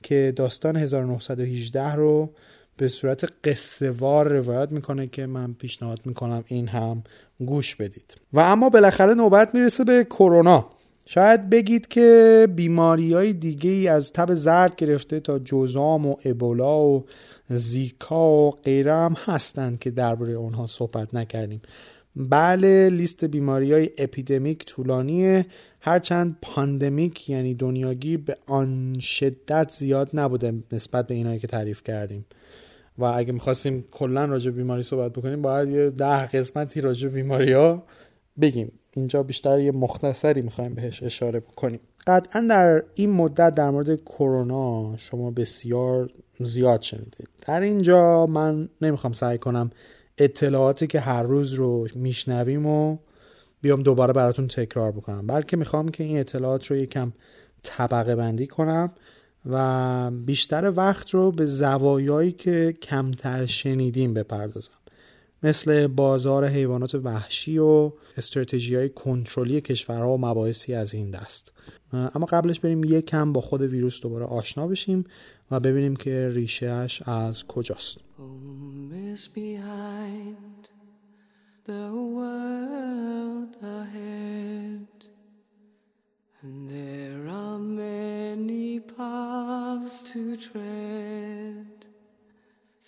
که داستان 1918 رو به صورت قصه وار روایت می‌کنه که من پیشنهاد می‌کنم این هم گوش بدید. و اما بالاخره نوبت می‌رسه به کرونا. شاید بگید که بیماری های دیگه ای از تب زرد گرفته تا جزام و ابولا و زیکا و غیره هم هستند که درباره اونها صحبت نکردیم. بله لیست بیماری های اپیدمیک طولانیه. هرچند پاندمیک یعنی دنیاگیر به آن شدت زیاد نبوده نسبت به اینایی که تعریف کردیم. و اگه می‌خواستیم کلا راجع بیماری صحبت بکنیم باید یه ده قسمتی راجع بیماری ها بگیم. اینجا بیشتر یه مختصری می‌خوایم بهش اشاره بکنیم. قطعا در این مدت در مورد کرونا شما بسیار زیاد شنیدید در اینجا من نمی‌خوام سعی کنم اطلاعاتی که هر روز رو میشنویم و بیام دوباره براتون تکرار بکنم. بلکه می‌خوام که این اطلاعات رو یکم طبقه بندی کنم و بیشتر وقت رو به زوایایی که کمتر شنیدیم بپردازم. مثل بازار حیوانات وحشی و استراتژی های کنترلی کشورها و مباحثی از این دست. اما قبلش بریم یکم با خود ویروس دوباره آشنا بشیم و ببینیم که ریشهش از کجاست.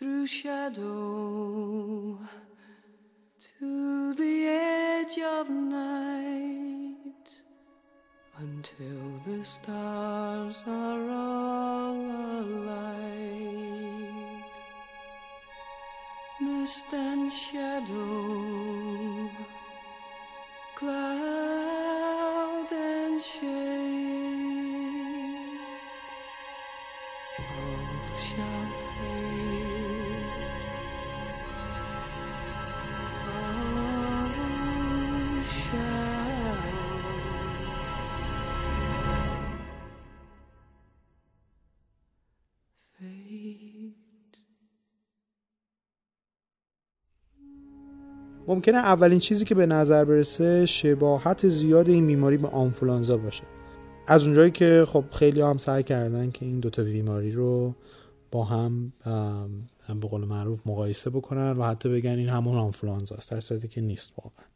Through shadow. To the edge of night until the stars are all alight. Mist and shadow, cloud ممکنه اولین چیزی که به نظر برسه شباهت زیاد این بیماری به آنفولانزا باشه. از اونجایی که خب خیلی هم سعی کردن که این دوتا بیماری رو با هم به قول معروف مقایسه بکنن و حتی بگن این همون آنفولانزا است در صورتی که نیست واقعا.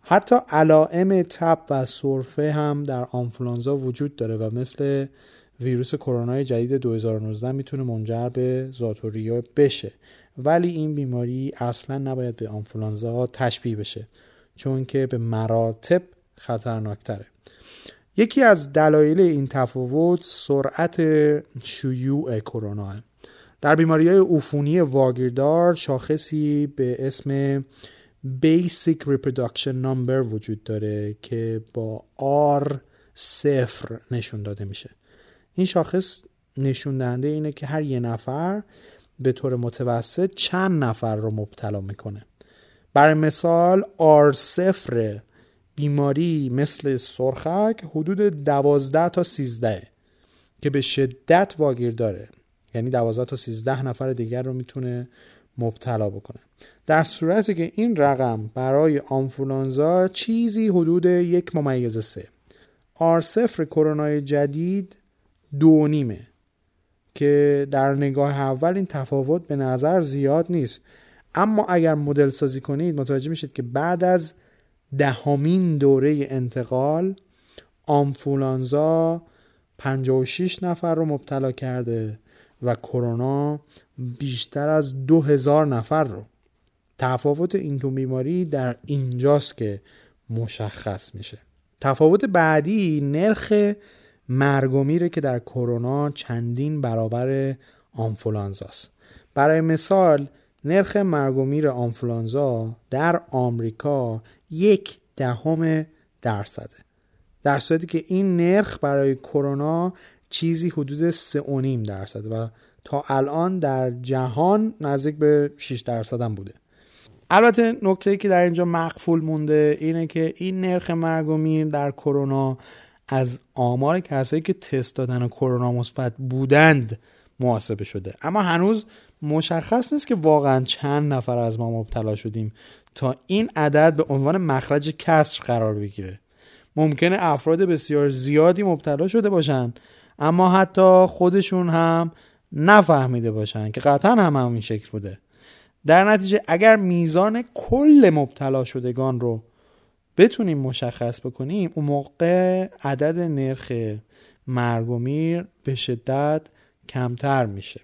حتی علائم تب و سرفه هم در آنفولانزا وجود داره و مثل ویروس کرونا جدید 2019 می‌تونه منجر به زاتوریا بشه. ولی این بیماری اصلا نباید به آنفولانزا تشبیه بشه چون که به مراتب خطرناکتره. یکی از دلایل این تفاوت سرعت شیوع کرونا در بیماری های عفونی واگیردار شاخصی به اسم Basic Reproduction Number وجود داره که با R صفر نشون داده میشه. این شاخص نشون دهنده اینه که هر یه نفر به طور متوسط چند نفر رو مبتلا می‌کنه. برای مثال آر صفر بیماری مثل سرخک حدود دوازده تا سیزده که به شدت واگیر داره. یعنی دوازده تا سیزده نفر دیگر رو می‌تونه مبتلا بکنه. در صورتی که این رقم برای آنفولانزا چیزی حدود یک ممیز سه. آر صفر کرونای جدید دو نیمه. که در نگاه اول این تفاوت به نظر زیاد نیست. اما اگر مدل سازی کنید متوجه میشید که بعد از دهمین دوره انتقال آنفولانزا 56 نفر رو مبتلا کرده و کرونا بیشتر از 2000 نفر رو. تفاوت این دو بیماری در اینجاست که مشخص میشه. تفاوت بعدی نرخ مرگ و میره که در کرونا چندین برابر آنفولانزاست. برای مثال نرخ مرگ و میر آنفولانزا در آمریکا یک دهم درصده. در صورتی که این نرخ برای کرونا چیزی حدود 3.5 درصد و تا الان در جهان نزدیک به 6 درصد هم بوده. البته نکته ای که در اینجا مقفول مونده اینه که این نرخ مرگ و میر در کرونا از آمار کسایی که تست دادن و کرونا مثبت بودند محاسبه شده. اما هنوز مشخص نیست که واقعا چند نفر از ما مبتلا شدیم تا این عدد به عنوان مخرج کسر قرار بگیره. ممکنه افراد بسیار زیادی مبتلا شده باشن اما حتی خودشون هم نفهمیده باشن که قطعا هم همین شکل بوده. در نتیجه اگر میزان کل مبتلا شدگان رو بتونیم مشخص بکنیم اون موقع عدد نرخ مرگ و میر به شدت کمتر میشه.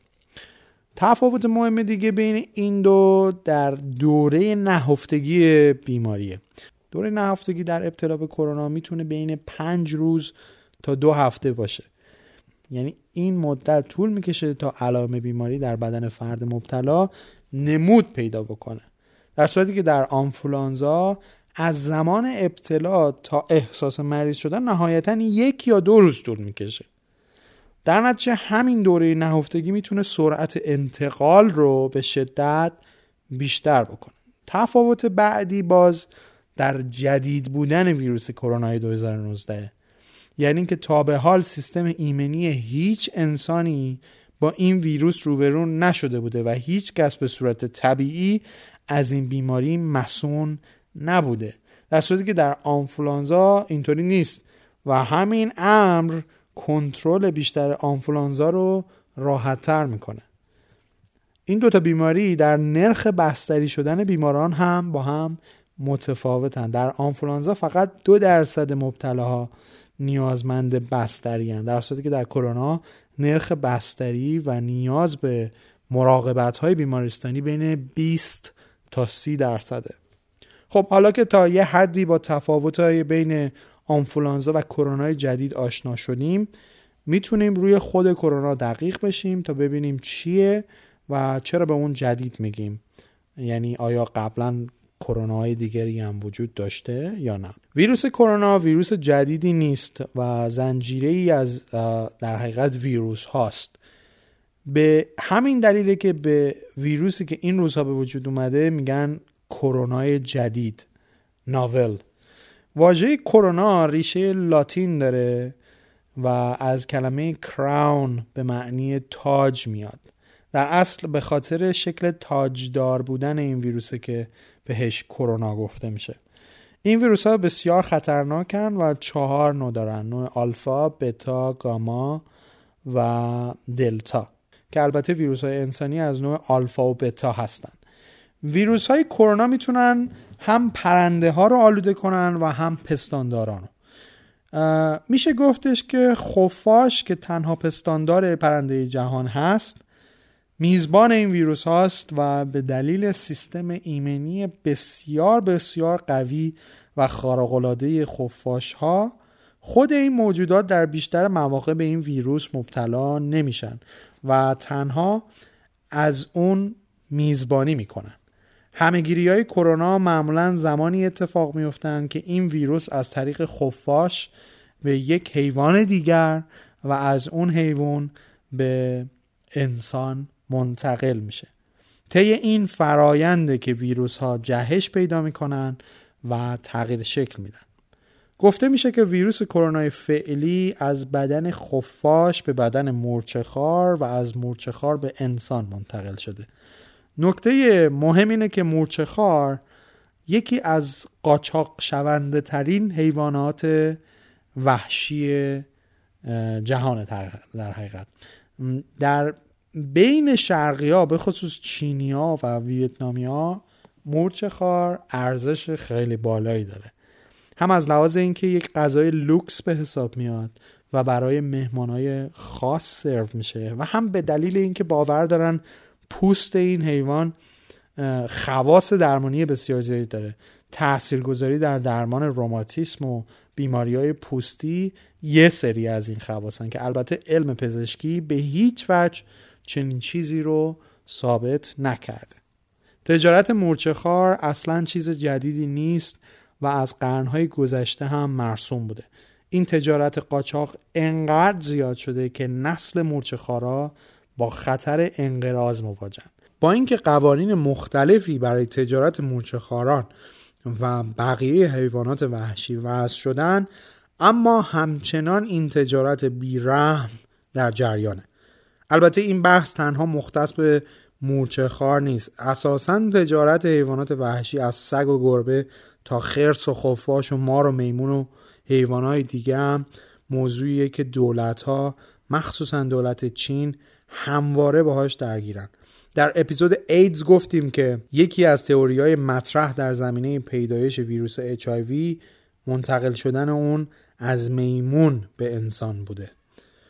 تفاوت مهم دیگه بین این دو در دوره نهفتگی بیماریه. دوره نهفتگی در ابتلا به کرونا می‌تونه بین پنج روز تا دو هفته باشه. یعنی این مدت طول می‌کشه تا علائم بیماری در بدن فرد مبتلا نمود پیدا بکنه. در صورتی که در آنفولانزا از زمان ابتلا تا احساس مریض شدن نهایتا یک یا دو روز طول می‌کشه. در نتیجه همین دوره نهفتگی می‌تونه سرعت انتقال رو به شدت بیشتر بکنه. تفاوت بعدی باز در جدید بودن ویروس کرونا 2019 یعنی که تا به حال سیستم ایمنی هیچ انسانی با این ویروس روبرو نشده بوده و هیچ کس به صورت طبیعی از این بیماری مسون نبوده. در صورتی که در آنفولانزا اینطوری نیست و همین امر کنترل بیشتر آنفولانزا رو راحتتر می‌کنه. این دوتا بیماری در نرخ بستری شدن بیماران هم با هم متفاوتن. در آنفولانزا فقط دو درصد مبتلاها نیازمند بستری هن. در صورتی که در کرونا نرخ بستری و نیاز به مراقبت های بیمارستانی بین 20 تا 30 درصده. خب حالا که تا یه حدی با تفاوت های بین آنفولانزا و کرونا جدید آشنا شدیم می‌تونیم روی خود کرونا دقیق بشیم تا ببینیم چیه و چرا به اون جدید میگیم. یعنی آیا قبلا کرونا های دیگری هم وجود داشته یا نه؟ ویروس کرونا ویروس جدیدی نیست و زنجیره از در حقیقت ویروس هاست. به همین دلیله که به ویروسی که این روزها به وجود اومده میگن کرونا جدید. ناول. واژه کرونا ریشه لاتین داره و از کلمه کراون به معنی تاج میاد. در اصل به خاطر شکل تاجدار بودن این ویروسه که بهش کرونا گفته میشه. این ویروس ها بسیار خطرناکن و چهار نوع دارن. نوع آلفا، بتا، گاما و دلتا. که البته ویروس های انسانی از نوع آلفا و بتا هستن. ویروس های کرونا می‌تونن هم پرنده ها رو آلوده کنن و هم پستانداران میشه گفتش که خفاش که تنها پستاندار پرنده جهان هست میزبان این ویروس هاست و به دلیل سیستم ایمنی بسیار بسیار قوی و خارق‌العاده خفاش ها خود این موجودات در بیشتر مواقع به این ویروس مبتلا نمیشن و تنها از اون میزبانی می‌کنن. همهگیری های کرونا معمولا زمانی اتفاق میفتند که این ویروس از طریق خفاش به یک حیوان دیگر و از اون حیوان به انسان منتقل میشه. طی این فراینده که ویروس ها جهش پیدا می‌کنن و تغییر شکل میدن. گفته میشه که ویروس کرونا فعلی از بدن خفاش به بدن مورچهخوار و از مورچهخوار به انسان منتقل شده. نکته مهم اینه که مورچه خار یکی از قاچاق شونده ترین حیوانات وحشی جهان در حقیقت. در بین شرقی ها به خصوص چینی ها و ویتنامی ها مورچه خار ارزش خیلی بالایی داره. هم از لحاظ اینکه یک غذای لوکس به حساب میاد و برای مهمانهای خاص سرو میشه و هم به دلیل اینکه باور دارن پوست این حیوان خواص درمانی بسیار زیادی داره. تاثیرگذاری در درمان روماتیسم و بیماری های پوستی یه سری از این خواصن که البته علم پزشکی به هیچ وجه چنین چیزی رو ثابت نکرده. تجارت مورچهخوار اصلا چیز جدیدی نیست و از قرنهای گذشته هم مرسوم بوده. این تجارت قاچاق انقدر زیاد شده که نسل مورچهخوارا با خطر انقراض مواجهن با اینکه قوانین مختلفی برای تجارت مورچهخواران و بقیه حیوانات وحشی وضع شدن اما همچنان این تجارت بیرحم در جریانه. البته این بحث تنها مختص به مورچه خار نیست. اساسا تجارت حیوانات وحشی از سگ و گربه تا خرس و خفاش و مار و میمون و حیوانات دیگه هم موضوعیه که دولت ها مخصوصا دولت چین همواره باهاش درگیرن. در اپیزود ایدز گفتیم که یکی از تئوری های مطرح در زمینه پیدایش ویروس HIV منتقل شدن اون از میمون به انسان بوده.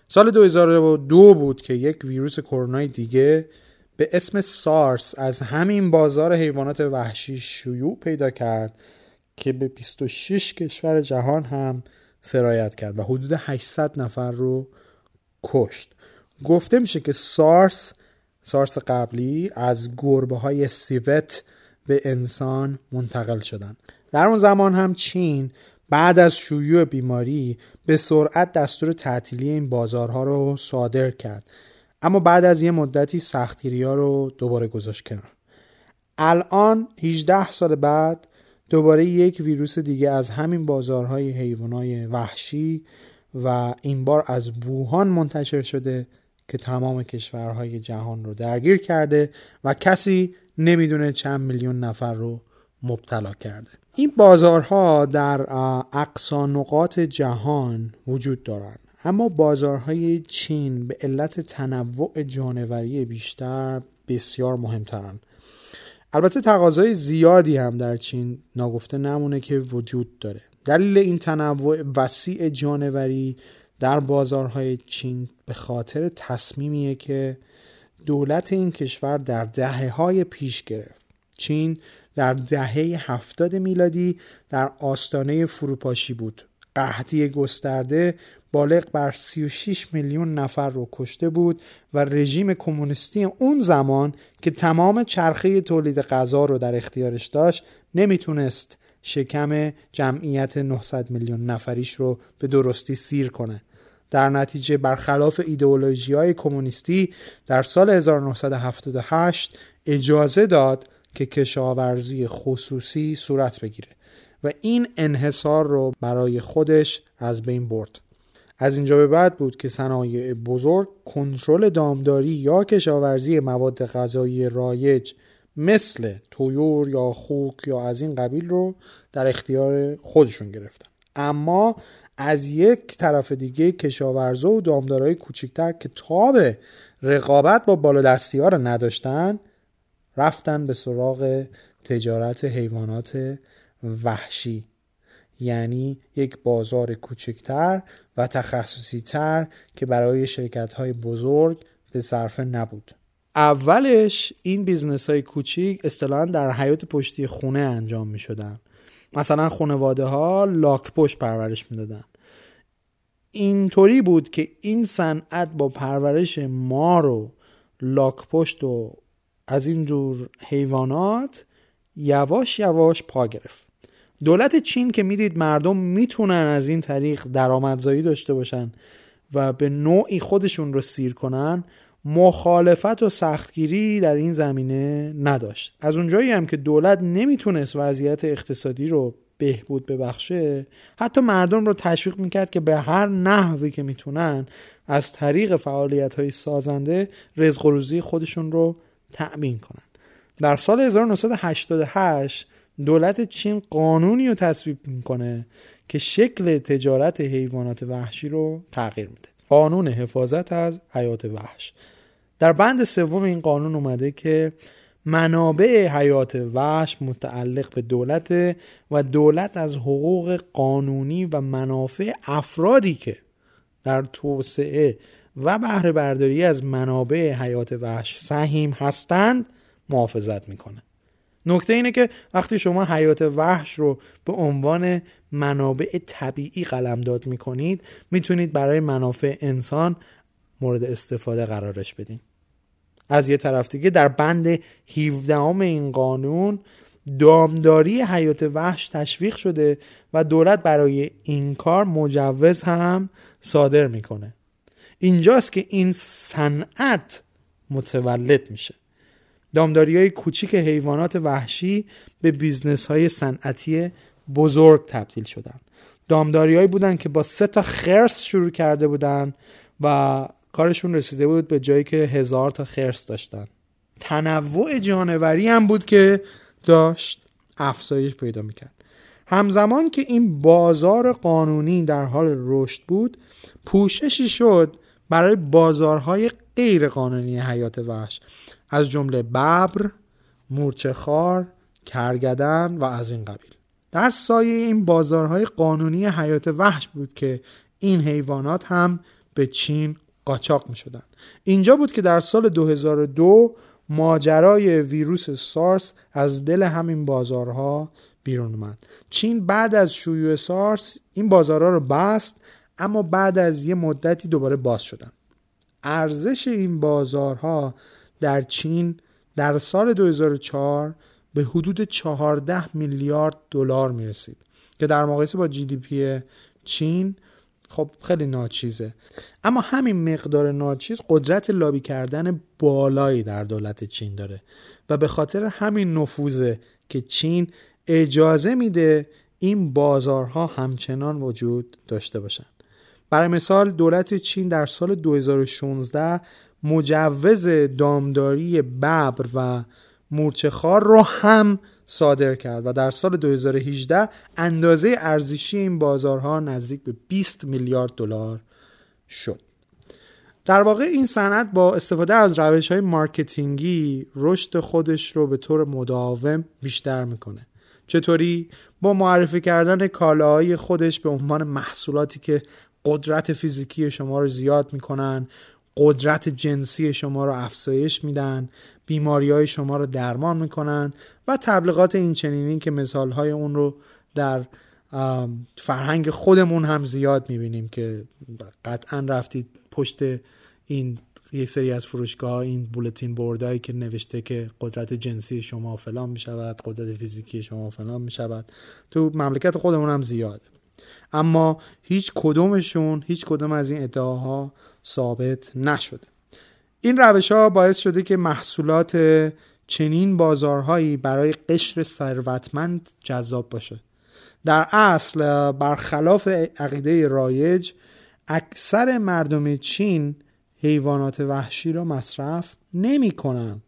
سال 2002 بود که یک ویروس کرونا دیگه به اسم سارس از همین بازار حیوانات وحشی شیوع پیدا کرد که به 26 کشور جهان هم سرایت کرد و حدود 800 نفر رو کشت. گفته میشه که سارس سارس قبلی از گربه های سیوت به انسان منتقل شدن. در اون زمان هم چین بعد از شیوع بیماری به سرعت دستور تعطیلی این بازارها رو صادر کرد. اما بعد از یه مدتی سختگیری ها رو دوباره گذاشت کنار. الان 18 سال بعد دوباره یک ویروس دیگه از همین بازارهای حیوانای وحشی و این بار از ووهان منتشر شده که تمام کشورهای جهان رو درگیر کرده و کسی نمی‌دونه چند میلیون نفر رو مبتلا کرده. این بازارها در اقصا نقاط جهان وجود دارند اما بازارهای چین به علت تنوع جانوری بیشتر بسیار مهمترند البته تقاضای زیادی هم در چین ناگفته نمونه که وجود داره. دلیل این تنوع وسیع جانوری در بازارهای چین به خاطر تصمیمیه که دولت این کشور در دهه های پیش گرفت. چین در دهه هفتاد میلادی در آستانه فروپاشی بود. قحطی گسترده بالغ بر 36 میلیون نفر رو کشته بود و رژیم کمونیستی اون زمان که تمام چرخه تولید غذا رو در اختیارش داشت نمی‌تونست شکم جمعیت 900 میلیون نفریش رو به درستی سیر کنه. در نتیجه برخلاف ایدئولوژی های کمونیستی در سال 1978 اجازه داد که کشاورزی خصوصی صورت بگیره و این انحصار رو برای خودش از بین برد. از اینجا به بعد بود که صنایع بزرگ کنترل دامداری یا کشاورزی مواد غذایی رایج مثل تویور یا خوک یا از این قبیل رو در اختیار خودشون گرفتن. اما از یک طرف دیگه کشاورزا و دامدارای کوچکتر که تاب رقابت با بالادستی ها رو نداشتن رفتن به سراغ تجارت حیوانات وحشی. یعنی یک بازار کوچکتر و تخصصی تر که برای شرکت های بزرگ به صرفه نبود. اولش این بیزنس های کوچیک اصطلاحا در حیاط پشتی خونه انجام می شدن مثلا خانواده ها لاک پشت پرورش می‌دادن. اینطوری بود که این صنعت با پرورش مار و لاک پشت و از این جور حیوانات یواش یواش پا گرفت. دولت چین که می‌دید مردم می‌تونن از این طریق درآمدزایی داشته باشن و به نوعی خودشون رو سیر کنن مخالفت و سختگیری در این زمینه نداشت. از اونجایی هم که دولت نمی‌تونست وضعیت اقتصادی رو بهبود ببخشه حتی مردم رو تشویق می‌کرد که به هر نحوی که می‌تونن از طریق فعالیت های سازنده رزق و روزی خودشون رو تأمین کنن. در سال 1988 دولت چین قانونی رو تصویب می‌کنه که شکل تجارت حیوانات وحشی رو تغییر میده. قانون حفاظت از حیات وحش. در بند سوم این قانون اومده که منابع حیات وحش متعلق به دولت و دولت از حقوق قانونی و منافع افرادی که در توسعه و بهره برداری از منابع حیات وحش سهیم هستند محافظت می‌کنه. نکته اینه که وقتی شما حیات وحش رو به عنوان منابع طبیعی قلمداد می‌کنید می‌تونید برای منافع انسان مورد استفاده قرارش بدین. از یه طرف دیگه در بند 17 این قانون دامداری حیات وحش تشویق شده و دولت برای این کار مجوز هم صادر می‌کنه. اینجاست که این صنعت متولد میشه. دامداری های کوچیک حیوانات وحشی به بیزنس های صنعتی بزرگ تبدیل شدن دامداری بودن که با سه تا خرس شروع کرده بودن و کارشون رسیده بود به جایی که هزار تا خرس داشتن تنوع جانوری هم بود که داشت افزایش پیدا می‌کرد. همزمان که این بازار قانونی در حال رشد بود پوششی شد برای بازارهای غیر قانونی حیات وحش. از جمله ببر، مورچهخوار، کرگدن و از این قبیل. در سایه این بازارهای قانونی حیات وحش بود که این حیوانات هم به چین قاچاق می شدن. اینجا بود که در سال 2002 ماجرای ویروس سارس از دل همین بازارها بیرون اومد. چین بعد از شیوع سارس این بازارها رو بست اما بعد از یه مدتی دوباره باز شدن. ارزش این بازارها در چین در سال 2004 به حدود 14 میلیارد دلار می رسید که در مقایسه با جی دی پی چین خب خیلی ناچیزه. اما همین مقدار ناچیز قدرت لابی کردن بالایی در دولت چین داره و به خاطر همین نفوذه که چین اجازه میده این بازارها همچنان وجود داشته باشن. برای مثال دولت چین در سال 2016 مجوز دامداری ببر و مورچهخوار رو هم صادر کرد و در سال 2018 اندازه ارزشی این بازارها نزدیک به 20 میلیارد دلار شد. در واقع این صنعت با استفاده از روش های مارکتینگی رشد خودش رو به طور مداوم بیشتر می‌کنه. چطوری؟ با معرفی کردن کالاهای خودش به عنوان محصولاتی که قدرت فیزیکی شما رو زیاد می‌کنن قدرت جنسی شما رو افزایش میدن بیماری های شما رو درمان می‌کنن و تبلیغات این چنینی که مثال های اون رو در فرهنگ خودمون هم زیاد می‌بینیم که قطعا رفتید پشت این یک سری از فروشگاه این بولتین بوردهایی که نوشته که قدرت جنسی شما فلان می‌شود قدرت فیزیکی شما فلان می‌شود. تو مملکت خودمون هم زیاده. اما هیچ کدومشون هیچ کدوم از این ادعاها ثابت نشده این روش ها باعث شده که محصولات چنین بازارهایی برای قشر ثروتمند جذاب باشه در اصل برخلاف عقیده رایج اکثر مردم چین حیوانات وحشی را مصرف نمی کنن.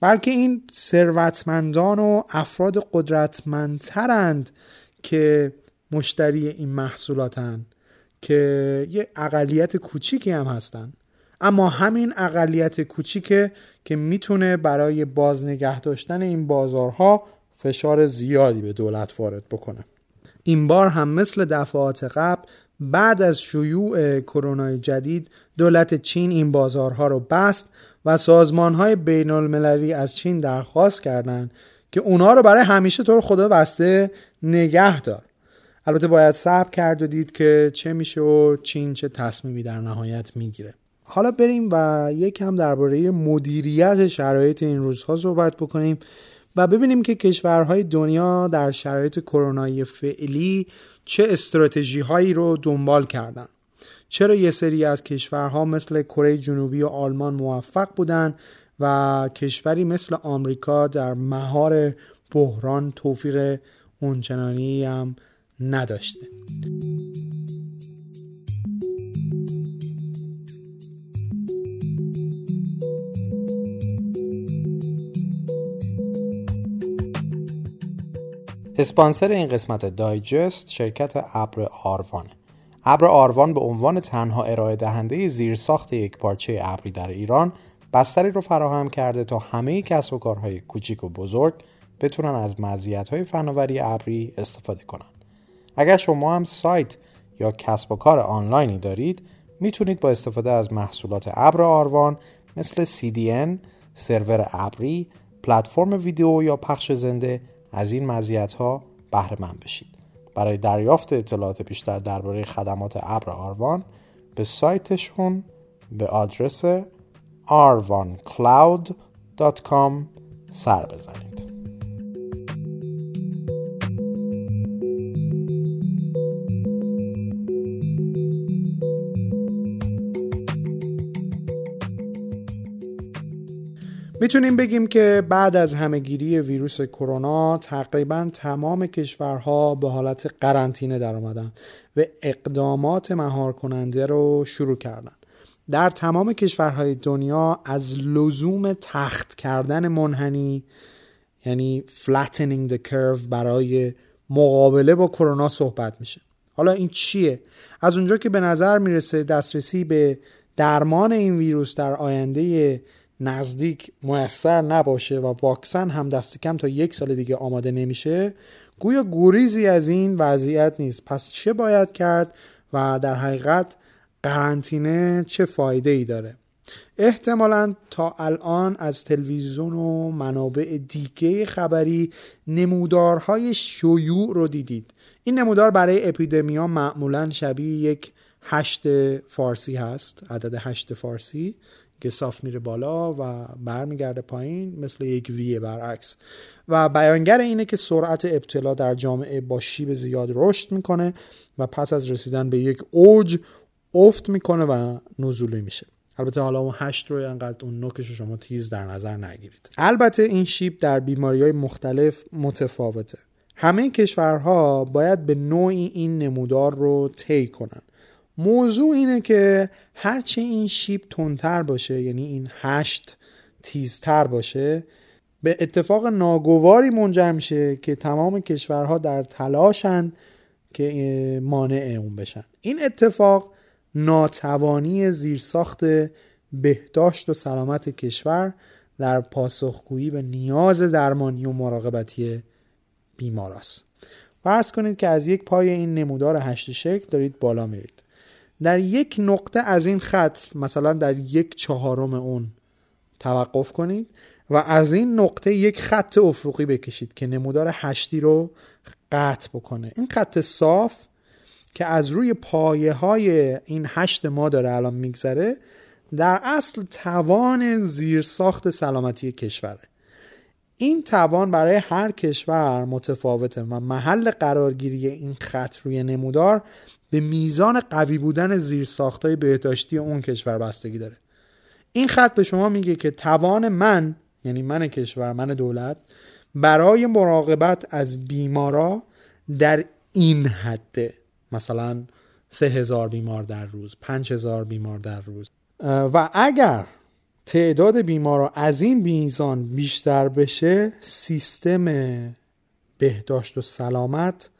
بلکه این ثروتمندان و افراد قدرتمندترند که مشتری این محصولاتن که یه اقلیت کوچیکی هم هستن. اما همین اقلیت کوچیکه که می‌تونه برای بازنگه داشتن این بازارها فشار زیادی به دولت وارد بکنه. این بار هم مثل دفعات قبل بعد از شیوع کرونا جدید دولت چین این بازارها رو بست و سازمان های بین المللی از چین درخواست کردند که اونها رو برای همیشه طور خدا بسته نگه دار. البته باید صبر کرد و دید که چه میشه و چین چه تصمیمی در نهایت می‌گیره. حالا بریم و یکم درباره مدیریت شرایط این روزها صحبت بکنیم و ببینیم که کشورهای دنیا در شرایط کرونایی فعلی چه استراتژی هایی رو دنبال کردن. چرا یه سری از کشورها مثل کره جنوبی و آلمان موفق بودن و کشوری مثل آمریکا در مهار بحران توفیق اونچنانی هم نداشته اسپانسر این قسمت دایجست شرکت ابر آروانه ابر آروان به عنوان تنها ارائه دهنده زیرساخت یک پارچه ابری در ایران بستری رو فراهم کرده تا همه کسب و کارهای کوچیک و بزرگ بتونن از مزیت‌های فناوری ابری استفاده کنند. اگر شما هم سایت یا کسب و کار آنلاینی دارید می‌تونید با استفاده از محصولات ابر آروان مثل CDN، سرور ابری، پلتفرم ویدیو یا پخش زنده از این مزیت‌ها بهره مند بشید. برای دریافت اطلاعات بیشتر درباره خدمات ابر آروان به سایتشون به آدرس arvancloud.com سر بزنید. می‌تونیم بگیم که بعد از همهگیری ویروس کرونا تقریبا تمام کشورها به حالت قرنطینه در آمدن و اقدامات مهار کننده رو شروع کردن. در تمام کشورهای دنیا از لزوم تخت کردن منحنی یعنی flattening the curve برای مقابله با کرونا صحبت میشه. حالا این چیه؟ از اونجا که به نظر می‌رسه دسترسی به درمان این ویروس در آینده نزدیک موثر نباشه و واکسن هم دست کم تا یک سال دیگه آماده نمیشه گویا گریزی از این وضعیت نیست. پس چه باید کرد و در حقیقت قرنطینه چه فایده ای داره؟ احتمالا تا الان از تلویزیون و منابع دیگه خبری نمودارهای شیوع رو دیدید. این نمودار برای اپیدمیا معمولا شبیه یک هشت فارسی هست عدد هشت فارسی. که صاف میره بالا و برمیگرده پایین مثل یک وی برعکس. و بیانگر اینه که سرعت ابتلا در جامعه با شیب زیاد رشد می‌کنه و پس از رسیدن به یک اوج افت می‌کنه و نزولی میشه. البته حالا اون هشت رو انقدر اون نوکش رو شما تیز در نظر نگیرید. البته این شیب در بیماری های مختلف متفاوته. همه کشورها باید به نوعی این نمودار رو طی کنن. موضوع اینه که هرچه این شیب تندتر باشه یعنی این هشت تیزتر باشه به اتفاق ناگواری منجر میشه که تمام کشورها در تلاشند که مانع اون بشن. این اتفاق ناتوانی زیرساخت بهداشت و سلامت کشور در پاسخگویی به نیاز درمانی و مراقبتی بیمار است فرض کنید که از یک پای این نمودار هشت شکل دارید بالا میرید. در یک نقطه از این خط مثلا در یک چهارم اون توقف کنید و از این نقطه یک خط افقی بکشید که نمودار هشتی رو قطع بکنه. این خط صاف که از روی پایه های این هشت ما داره الان میگذره در اصل توان زیرساخت سلامتی کشوره. این توان برای هر کشور متفاوته و محل قرارگیری این خط روی نمودار به میزان قوی بودن زیرساختهای بهداشتی اون کشور بستگی داره. این خط به شما میگه که توان من یعنی من کشور من دولت برای مراقبت از بیمارا در این حده. مثلا سه هزار بیمار در روز پنج هزار بیمار در روز. و اگر تعداد بیمارا از این میزان بیشتر بشه سیستم بهداشت و سلامت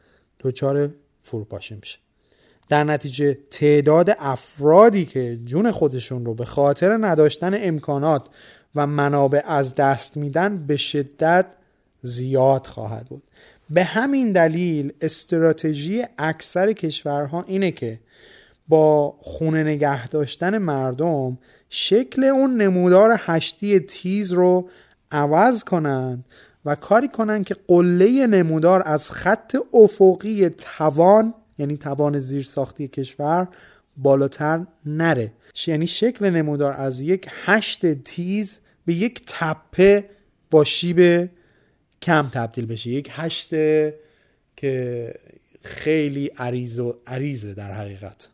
دچار فروپاشی میشه. در نتیجه تعداد افرادی که جون خودشون رو به خاطر نداشتن امکانات و منابع از دست میدن به شدت زیاد خواهد بود. به همین دلیل استراتژی اکثر کشورها اینه که با خونه نگه داشتن مردم شکل اون نمودار هشتی تیز رو عوض کنن و کاری کنن که قله نمودار از خط افقی توان یعنی توان زیرساختی کشور بالاتر نره. یعنی شکل نمودار از یک هشت تیز به یک تپه با شیب کم تبدیل بشه. یک هشته که خیلی عریض و عریضه در حقیقت.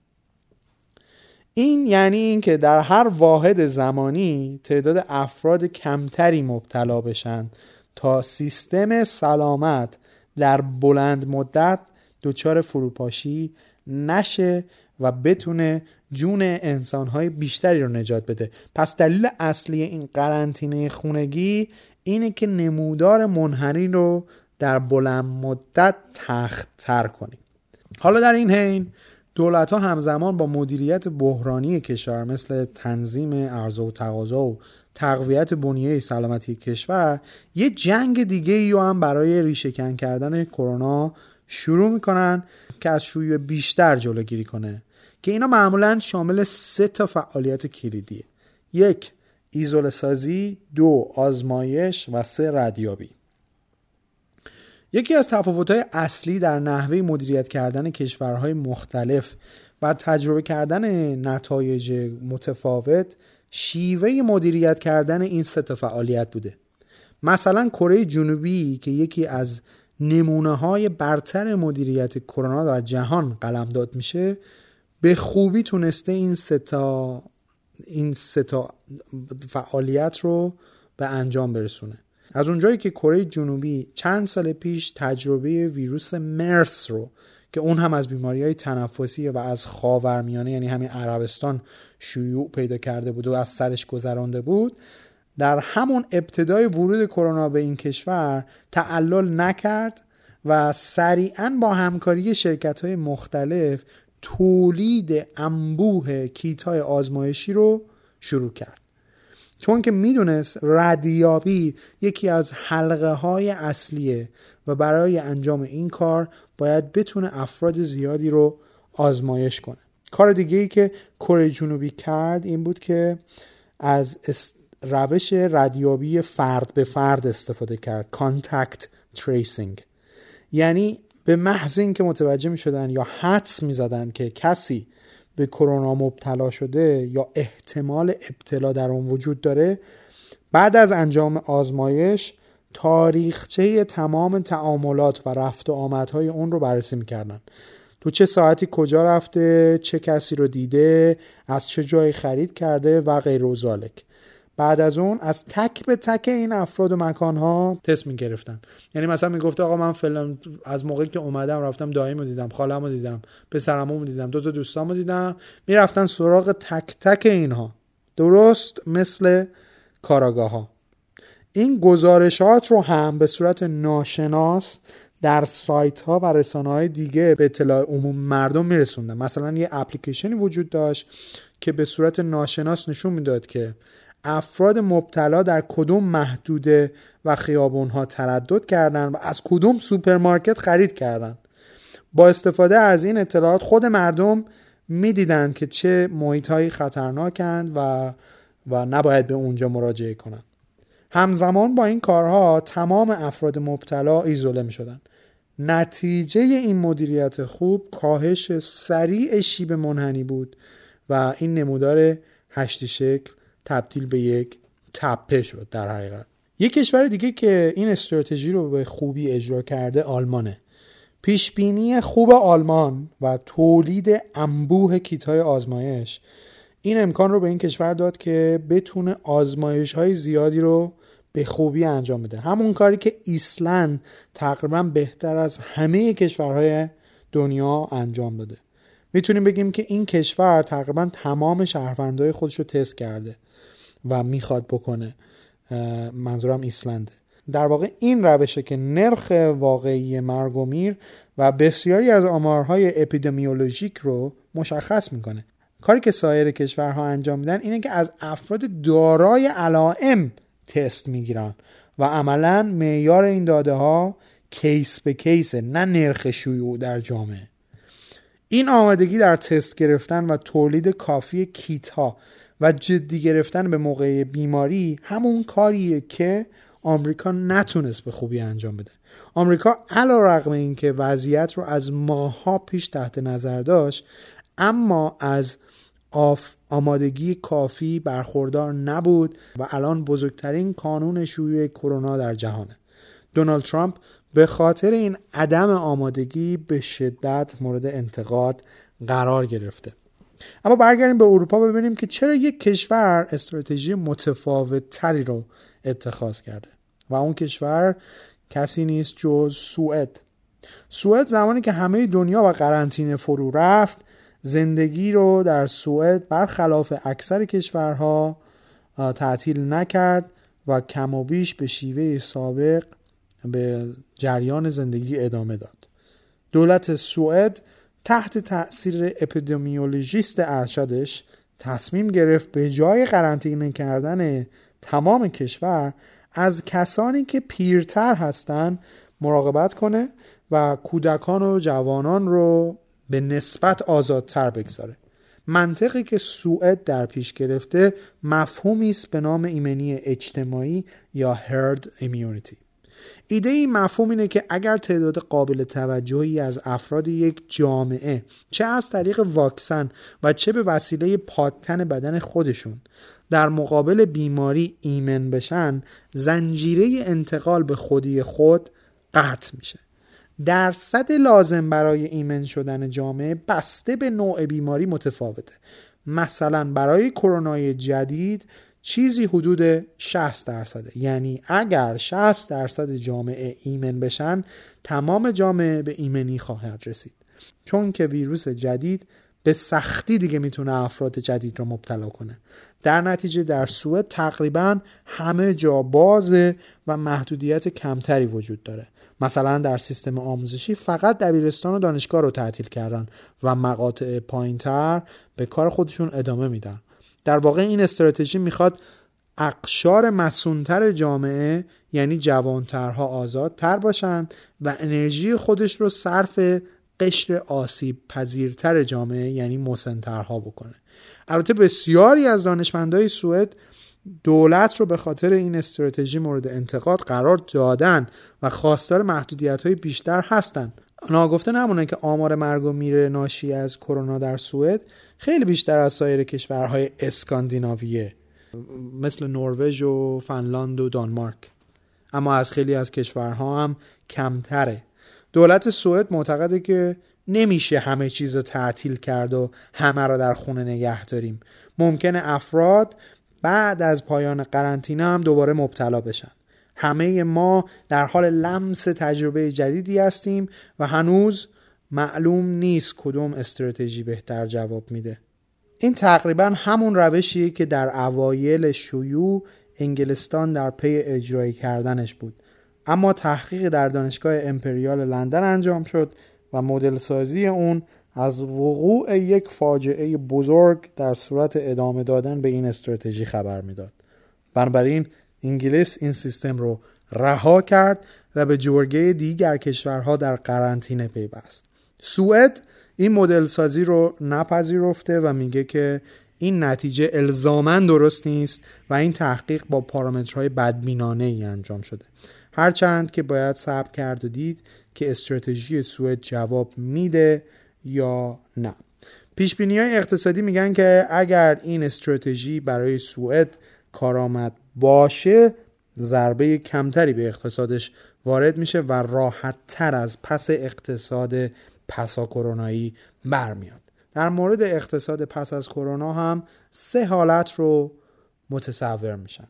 این یعنی اینکه در هر واحد زمانی تعداد افراد کمتری مبتلا بشن تا سیستم سلامت در بلند مدت دچار فروپاشی نشه و بتونه جون انسانهای بیشتری رو نجات بده. پس دلیل اصلی این قرنطینه خونگی اینه که نمودار منحنی رو در بلند مدت تخت تر کنیم. حالا در این حین دولت ها همزمان با مدیریت بحرانی کشور مثل تنظیم عرضه و تقاضا و تقویت بنیه سلامتی کشور یه جنگ دیگه ای هم برای ریشهکن کردن کرونا شروع می‌کنن که از شیوع بیشتر جلوگیری کنه که اینا معمولا شامل سه تا فعالیت کلیدیه. یک ایزوله سازی دو آزمایش و سه ردیابی. یکی از تفاوت‌های اصلی در نحوه مدیریت کردن کشورهای مختلف و تجربه کردن نتایج متفاوت شیوه مدیریت کردن این سه فعالیت بوده. مثلا کره جنوبی که یکی از نمونه های برتر مدیریت کرونا در جهان قلمداد میشه به خوبی تونسته این ستا این ستا فعالیت رو به انجام برسونه. از اونجایی که کره جنوبی چند سال پیش تجربه ویروس مرس رو که اون هم از بیماری های تنفسی و از خاورمیانه یعنی همین عربستان شیوع پیدا کرده بود و از سرش گذرانده بود در همون ابتدای ورود کرونا به این کشور تعلل نکرد و سریعا با همکاری شرکت های مختلف تولید انبوه کیت های آزمایشی رو شروع کرد. چون که می‌دونست ردیابی یکی از حلقه های اصلیه و برای انجام این کار باید بتونه افراد زیادی رو آزمایش کنه. کار دیگه ای که کره جنوبی کرد این بود که از روش ردیابی فرد به فرد استفاده کرد. contact tracing یعنی به محض اینکه متوجه می شدن یا حدس می زدن که کسی به کرونا مبتلا شده یا احتمال ابتلا در اون وجود داره بعد از انجام آزمایش تاریخچه تمام تعاملات و رفت و آمدهای اون رو بررسی می‌کردن. تو چه ساعتی کجا رفته چه کسی رو دیده از چه جایی خرید کرده و غیر و زالک بعد از اون از تک به تک این افراد و مکانها تست می‌گرفتن. یعنی مثلا می‌گفته آقا من فلان از موقعی که اومدم رفتم داییمو دیدم خالمو دیدم پسرمو دیدم دو تا دوستامو دیدم می‌رفتن سراغ تک تک اینها. درست مثل کاراگاه ها این گزارشات رو هم به صورت ناشناس در سایت ها و رسانه های دیگه به اطلاع عموم مردم میرسوندن. مثلا یه اپلیکیشنی وجود داشت که به صورت ناشناس نشون می‌داد که افراد مبتلا در کدوم محدوده و خیابون ها تردد کردند و از کدوم سوپرمارکت خرید کردند با استفاده از این اطلاعات خود مردم می‌دیدند که چه محیط هایی خطرناکند و و نباید به اونجا مراجعه کنند همزمان با این کارها تمام افراد مبتلا ایزوله می شدن. نتیجه این مدیریت خوب کاهش سریع شیب منحنی بود و این نمودار هشتی شکل تبدیل به یک تپه شد در حقیقت. یک کشور دیگه که این استراتژی رو به خوبی اجرا کرده آلمانه. پیشبینی خوب آلمان و تولید انبوه کیت های آزمایش این امکان رو به این کشور داد که بتونه آزمایش های زیادی رو به خوبی انجام بده. همون کاری که ایسلند تقریبا بهتر از همه کشورهای دنیا انجام بده. می‌تونیم بگیم که این کشور تقریبا تمام شهروندهای خودش رو تست کرده. و می‌خواد بکنه. منظورم ایسلنده. در واقع این روشه که نرخ واقعی مرگ و میر و بسیاری از آمارهای اپیدمیولوژیک رو مشخص می‌کنه. کاری که سایر کشورها انجام میدن اینه که از افراد دارای علائم تست می‌گیرن و عملا معیار این داده ها case به case نه نرخ شیوع در جامعه. این آمادگی در تست گرفتن و تولید کافی کیت ها و جدی گرفتن به موقع بیماری همون کاریه که آمریکا نتونست به خوبی انجام بده. آمریکا علی‌رغم این که وضعیت رو از ماه‌ها پیش تحت نظر داشت اما از آف آمادگی کافی برخوردار نبود و الان بزرگترین کانون شیوع کرونا در جهانه. دونالد ترامپ به خاطر این عدم آمادگی به شدت مورد انتقاد قرار گرفته. اما برگردیم به اروپا ببینیم که چرا یک کشور استراتژی متفاوت تری رو اتخاذ کرده و اون کشور کسی نیست جز سوئد. سوئد زمانی که همه دنیا و قرنطینه فرو رفت زندگی رو در سوئد برخلاف اکثر کشورها تعطیل نکرد و کم و بیش به شیوه سابق به جریان زندگی ادامه داد. دولت سوئد تحت تأثیر اپیدمیولوژیست ارشدش تصمیم گرفت به جای قرنطینه کردن تمام کشور از کسانی که پیرتر هستند مراقبت کنه و کودکان و جوانان رو به نسبت آزادتر بگذاره. منطقی که سوئد در پیش گرفته مفهومی است به نام ایمنی اجتماعی یا هرد ایمیونیتی ایده این مفهوم اینه که اگر تعداد قابل توجهی از افراد یک جامعه چه از طریق واکسن و چه به وسیله پادتن بدن خودشون در مقابل بیماری ایمن بشن زنجیره انتقال به خودی خود قطع میشه. درصد لازم برای ایمن شدن جامعه بسته به نوع بیماری متفاوته. مثلا برای کرونای جدید چیزی حدود 60 درصده. یعنی اگر 60 درصد جامعه ایمن بشن تمام جامعه به ایمنی خواهد رسید. چون که ویروس جدید به سختی دیگه می‌تونه افراد جدید رو مبتلا کنه. در نتیجه در سوئد تقریبا همه جا بازه و محدودیت کمتری وجود داره. مثلا در سیستم آموزشی فقط دبیرستان و دانشگاه رو تعطیل کردن و مقاطع پایینتر به کار خودشون ادامه میدن. در واقع این استراتژی می‌خواد اقشار مسونتر جامعه یعنی جوانترها آزادتر باشند و انرژی خودش رو صرف قشر آسیب پذیرتر جامعه یعنی مسنترها بکنه. البته بسیاری از دانشمندای سوئد دولت رو به خاطر این استراتژی مورد انتقاد قرار دادن و خواستار محدودیت های بیشتر هستند ناگفته نمونه که آمار مرگ و میر ناشی از کرونا در سوئد خیلی بیشتر از سایر کشورهای اسکاندیناویه مثل نروژ و فنلاند و دانمارک. اما از خیلی از کشورها هم کمتره. دولت سوئد معتقده که نمیشه همه چیز رو تعطیل کرد و همه را در خونه نگه داریم. ممکنه افراد بعد از پایان قرنطینه هم دوباره مبتلا بشن. همه ما در حال لمس تجربه جدیدی هستیم و هنوز معلوم نیست کدوم استراتژی بهتر جواب میده. این تقریبا همون روشیه که در اوایل شیوع انگلستان در پی اجرایی کردنش بود. اما تحقیق در دانشگاه امپریال لندن انجام شد و مدل سازی اون از وقوع یک فاجعه بزرگ در صورت ادامه دادن به این استراتژی خبر می‌داد. بنابراین انگلیس این سیستم رو رها کرد و به جرگه دیگر کشورها در قرنطینه پیوست. سوئد این مدل سازی رو نپذیرفته و میگه که این نتیجه الزاما درست نیست و این تحقیق با پارامترهای بدبینانه ای انجام شده. هرچند که باید صبر کرد و دید که استراتژی سوئد جواب میده یا نه. پیش های اقتصادی میگن که اگر این استراتژی برای سوئد کارآمد باشه ضربه کمتری به اقتصادش وارد میشه و راحت تر از پس اقتصاد پسا کرونایی برمیاد. در مورد اقتصاد پس از کرونا هم سه حالت رو متصور میشن.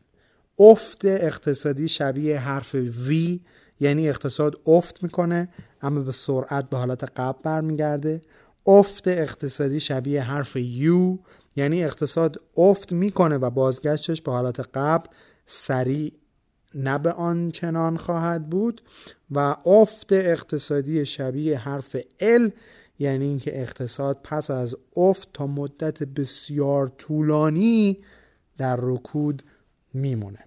افت اقتصادی شبیه حرف وی یعنی اقتصاد افت می‌کنه اما به سرعت به حالت قبل برمیگرده. افت اقتصادی شبیه حرف یو یعنی اقتصاد افت می‌کنه و بازگشتش به حالت قبل سریع نه به آنچنان خواهد بود و افت اقتصادی شبیه حرف L یعنی اینکه اقتصاد پس از افت تا مدت بسیار طولانی در رکود میمونه.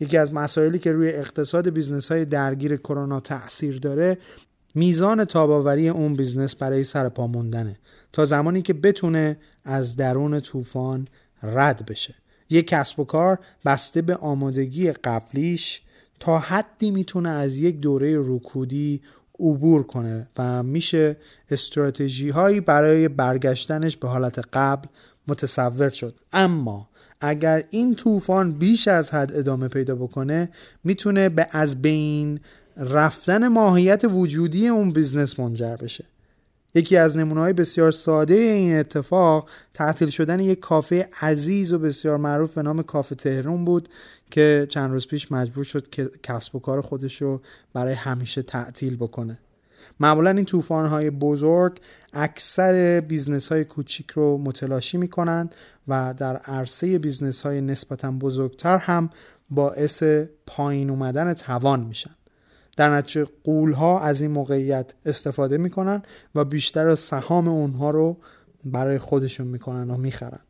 یکی از مسائلی که روی اقتصاد business های درگیر کرونا تاثیر داره میزان تاب‌آوری اون business برای سرپا موندنه. تا زمانی که بتونه از درون طوفان رد بشه. یک کسب و کار بسته به آمادگی قبلیش تا حدی می‌تونه از یک دوره رکودی عبور کنه و میشه استراتژی هایی برای برگشتنش به حالت قبل متصور شد. اما اگر این طوفان بیش از حد ادامه پیدا بکنه می‌تونه به از بین رفتن ماهیت وجودی اون business منجر بشه. یکی از نمونه های بسیار ساده این اتفاق تعطیل شدن یک کافه عزیز و بسیار معروف به نام کافه تهرون بود که چند روز پیش مجبور شد که کسب و کار خودش رو برای همیشه تعطیل بکنه. معمولا این طوفان های بزرگ اکثر business های کوچیک رو متلاشی می کنند و در عرصه business های نسبتا بزرگتر هم باعث پایین اومدن توان میشن. در نتیجه غول ها از این موقعیت استفاده می‌کنن و بیشتر سهام اونها رو برای خودشون می‌کنن و می‌خرن.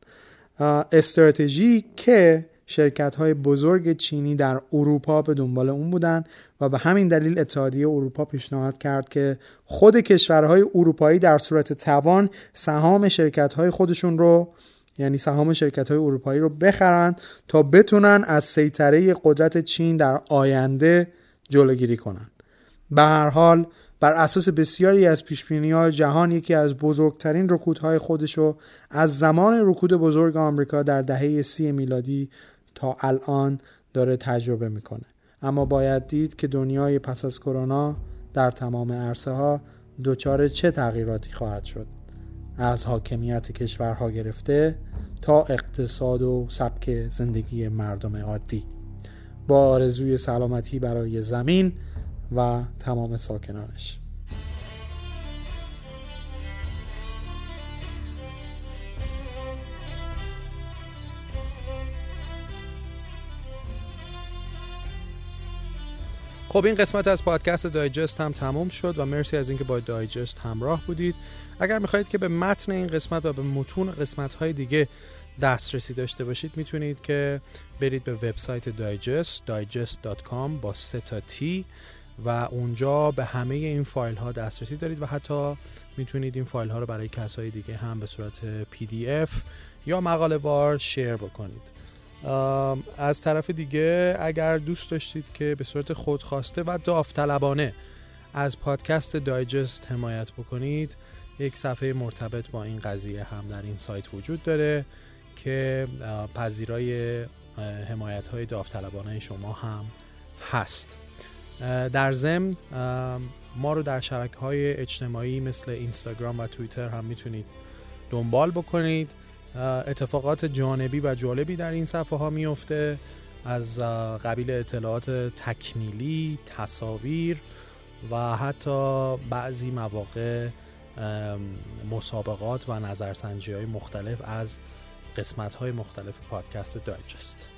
استراتژی که شرکت های بزرگ چینی در اروپا به دنبال اون بودن و به همین دلیل اتحادیه اروپا پیشنهاد کرد که خود کشورهای اروپایی در صورت توان سهام شرکت های خودشون رو یعنی سهام شرکت های اروپایی رو بخرن تا بتونن از سیطره قدرت چین در آینده جلوگیری کنن به هر حال بر اساس بسیاری از پیش ها جهان یکی از بزرگترین رکودهای خودشو از زمان رکود بزرگ آمریکا در دهه سی میلادی تا الان داره تجربه می‌کنه. اما باید دید که دنیای پس از کرونا در تمام عرصه ها دچار چه تغییراتی خواهد شد. از حاکمیت کشورها گرفته تا اقتصاد و سبک زندگی مردم عادی. با آرزوی سلامتی برای زمین و تمام ساکنانش. خب این قسمت از پادکست دایجست هم تموم شد و مرسی از اینکه با دایجست همراه بودید. اگر می‌خواهید که به متن این قسمت و به متون قسمت های دیگه دسترسی داشته باشید می‌تونید که برید به وبسایت Digest digesttt.com با سه تا تی و اونجا به همه این فایل ها دسترسی دارید و حتی می‌تونید این فایل ها رو برای کسای دیگه هم به صورت PDF یا مقاله وار share بکنید. از طرف دیگه اگر دوست داشتید که به صورت خودخواسته و داوطلبانه از پادکست Digest حمایت بکنید یک صفحه مرتبط با این قضیه هم در این سایت وجود داره. که پذیرای حمایت های داوطلبانه شما هم هست. در ضمن ما رو در شبکه های اجتماعی مثل اینستاگرام و توییتر هم می‌تونید دنبال بکنید. اتفاقات جانبی و جالبی در این صفحه ها میفته از قبیل اطلاعات تکمیلی تصاویر و حتی بعضی مواقع مسابقات و نظرسنجی های مختلف از قسمت های مختلف پادکست دایجست.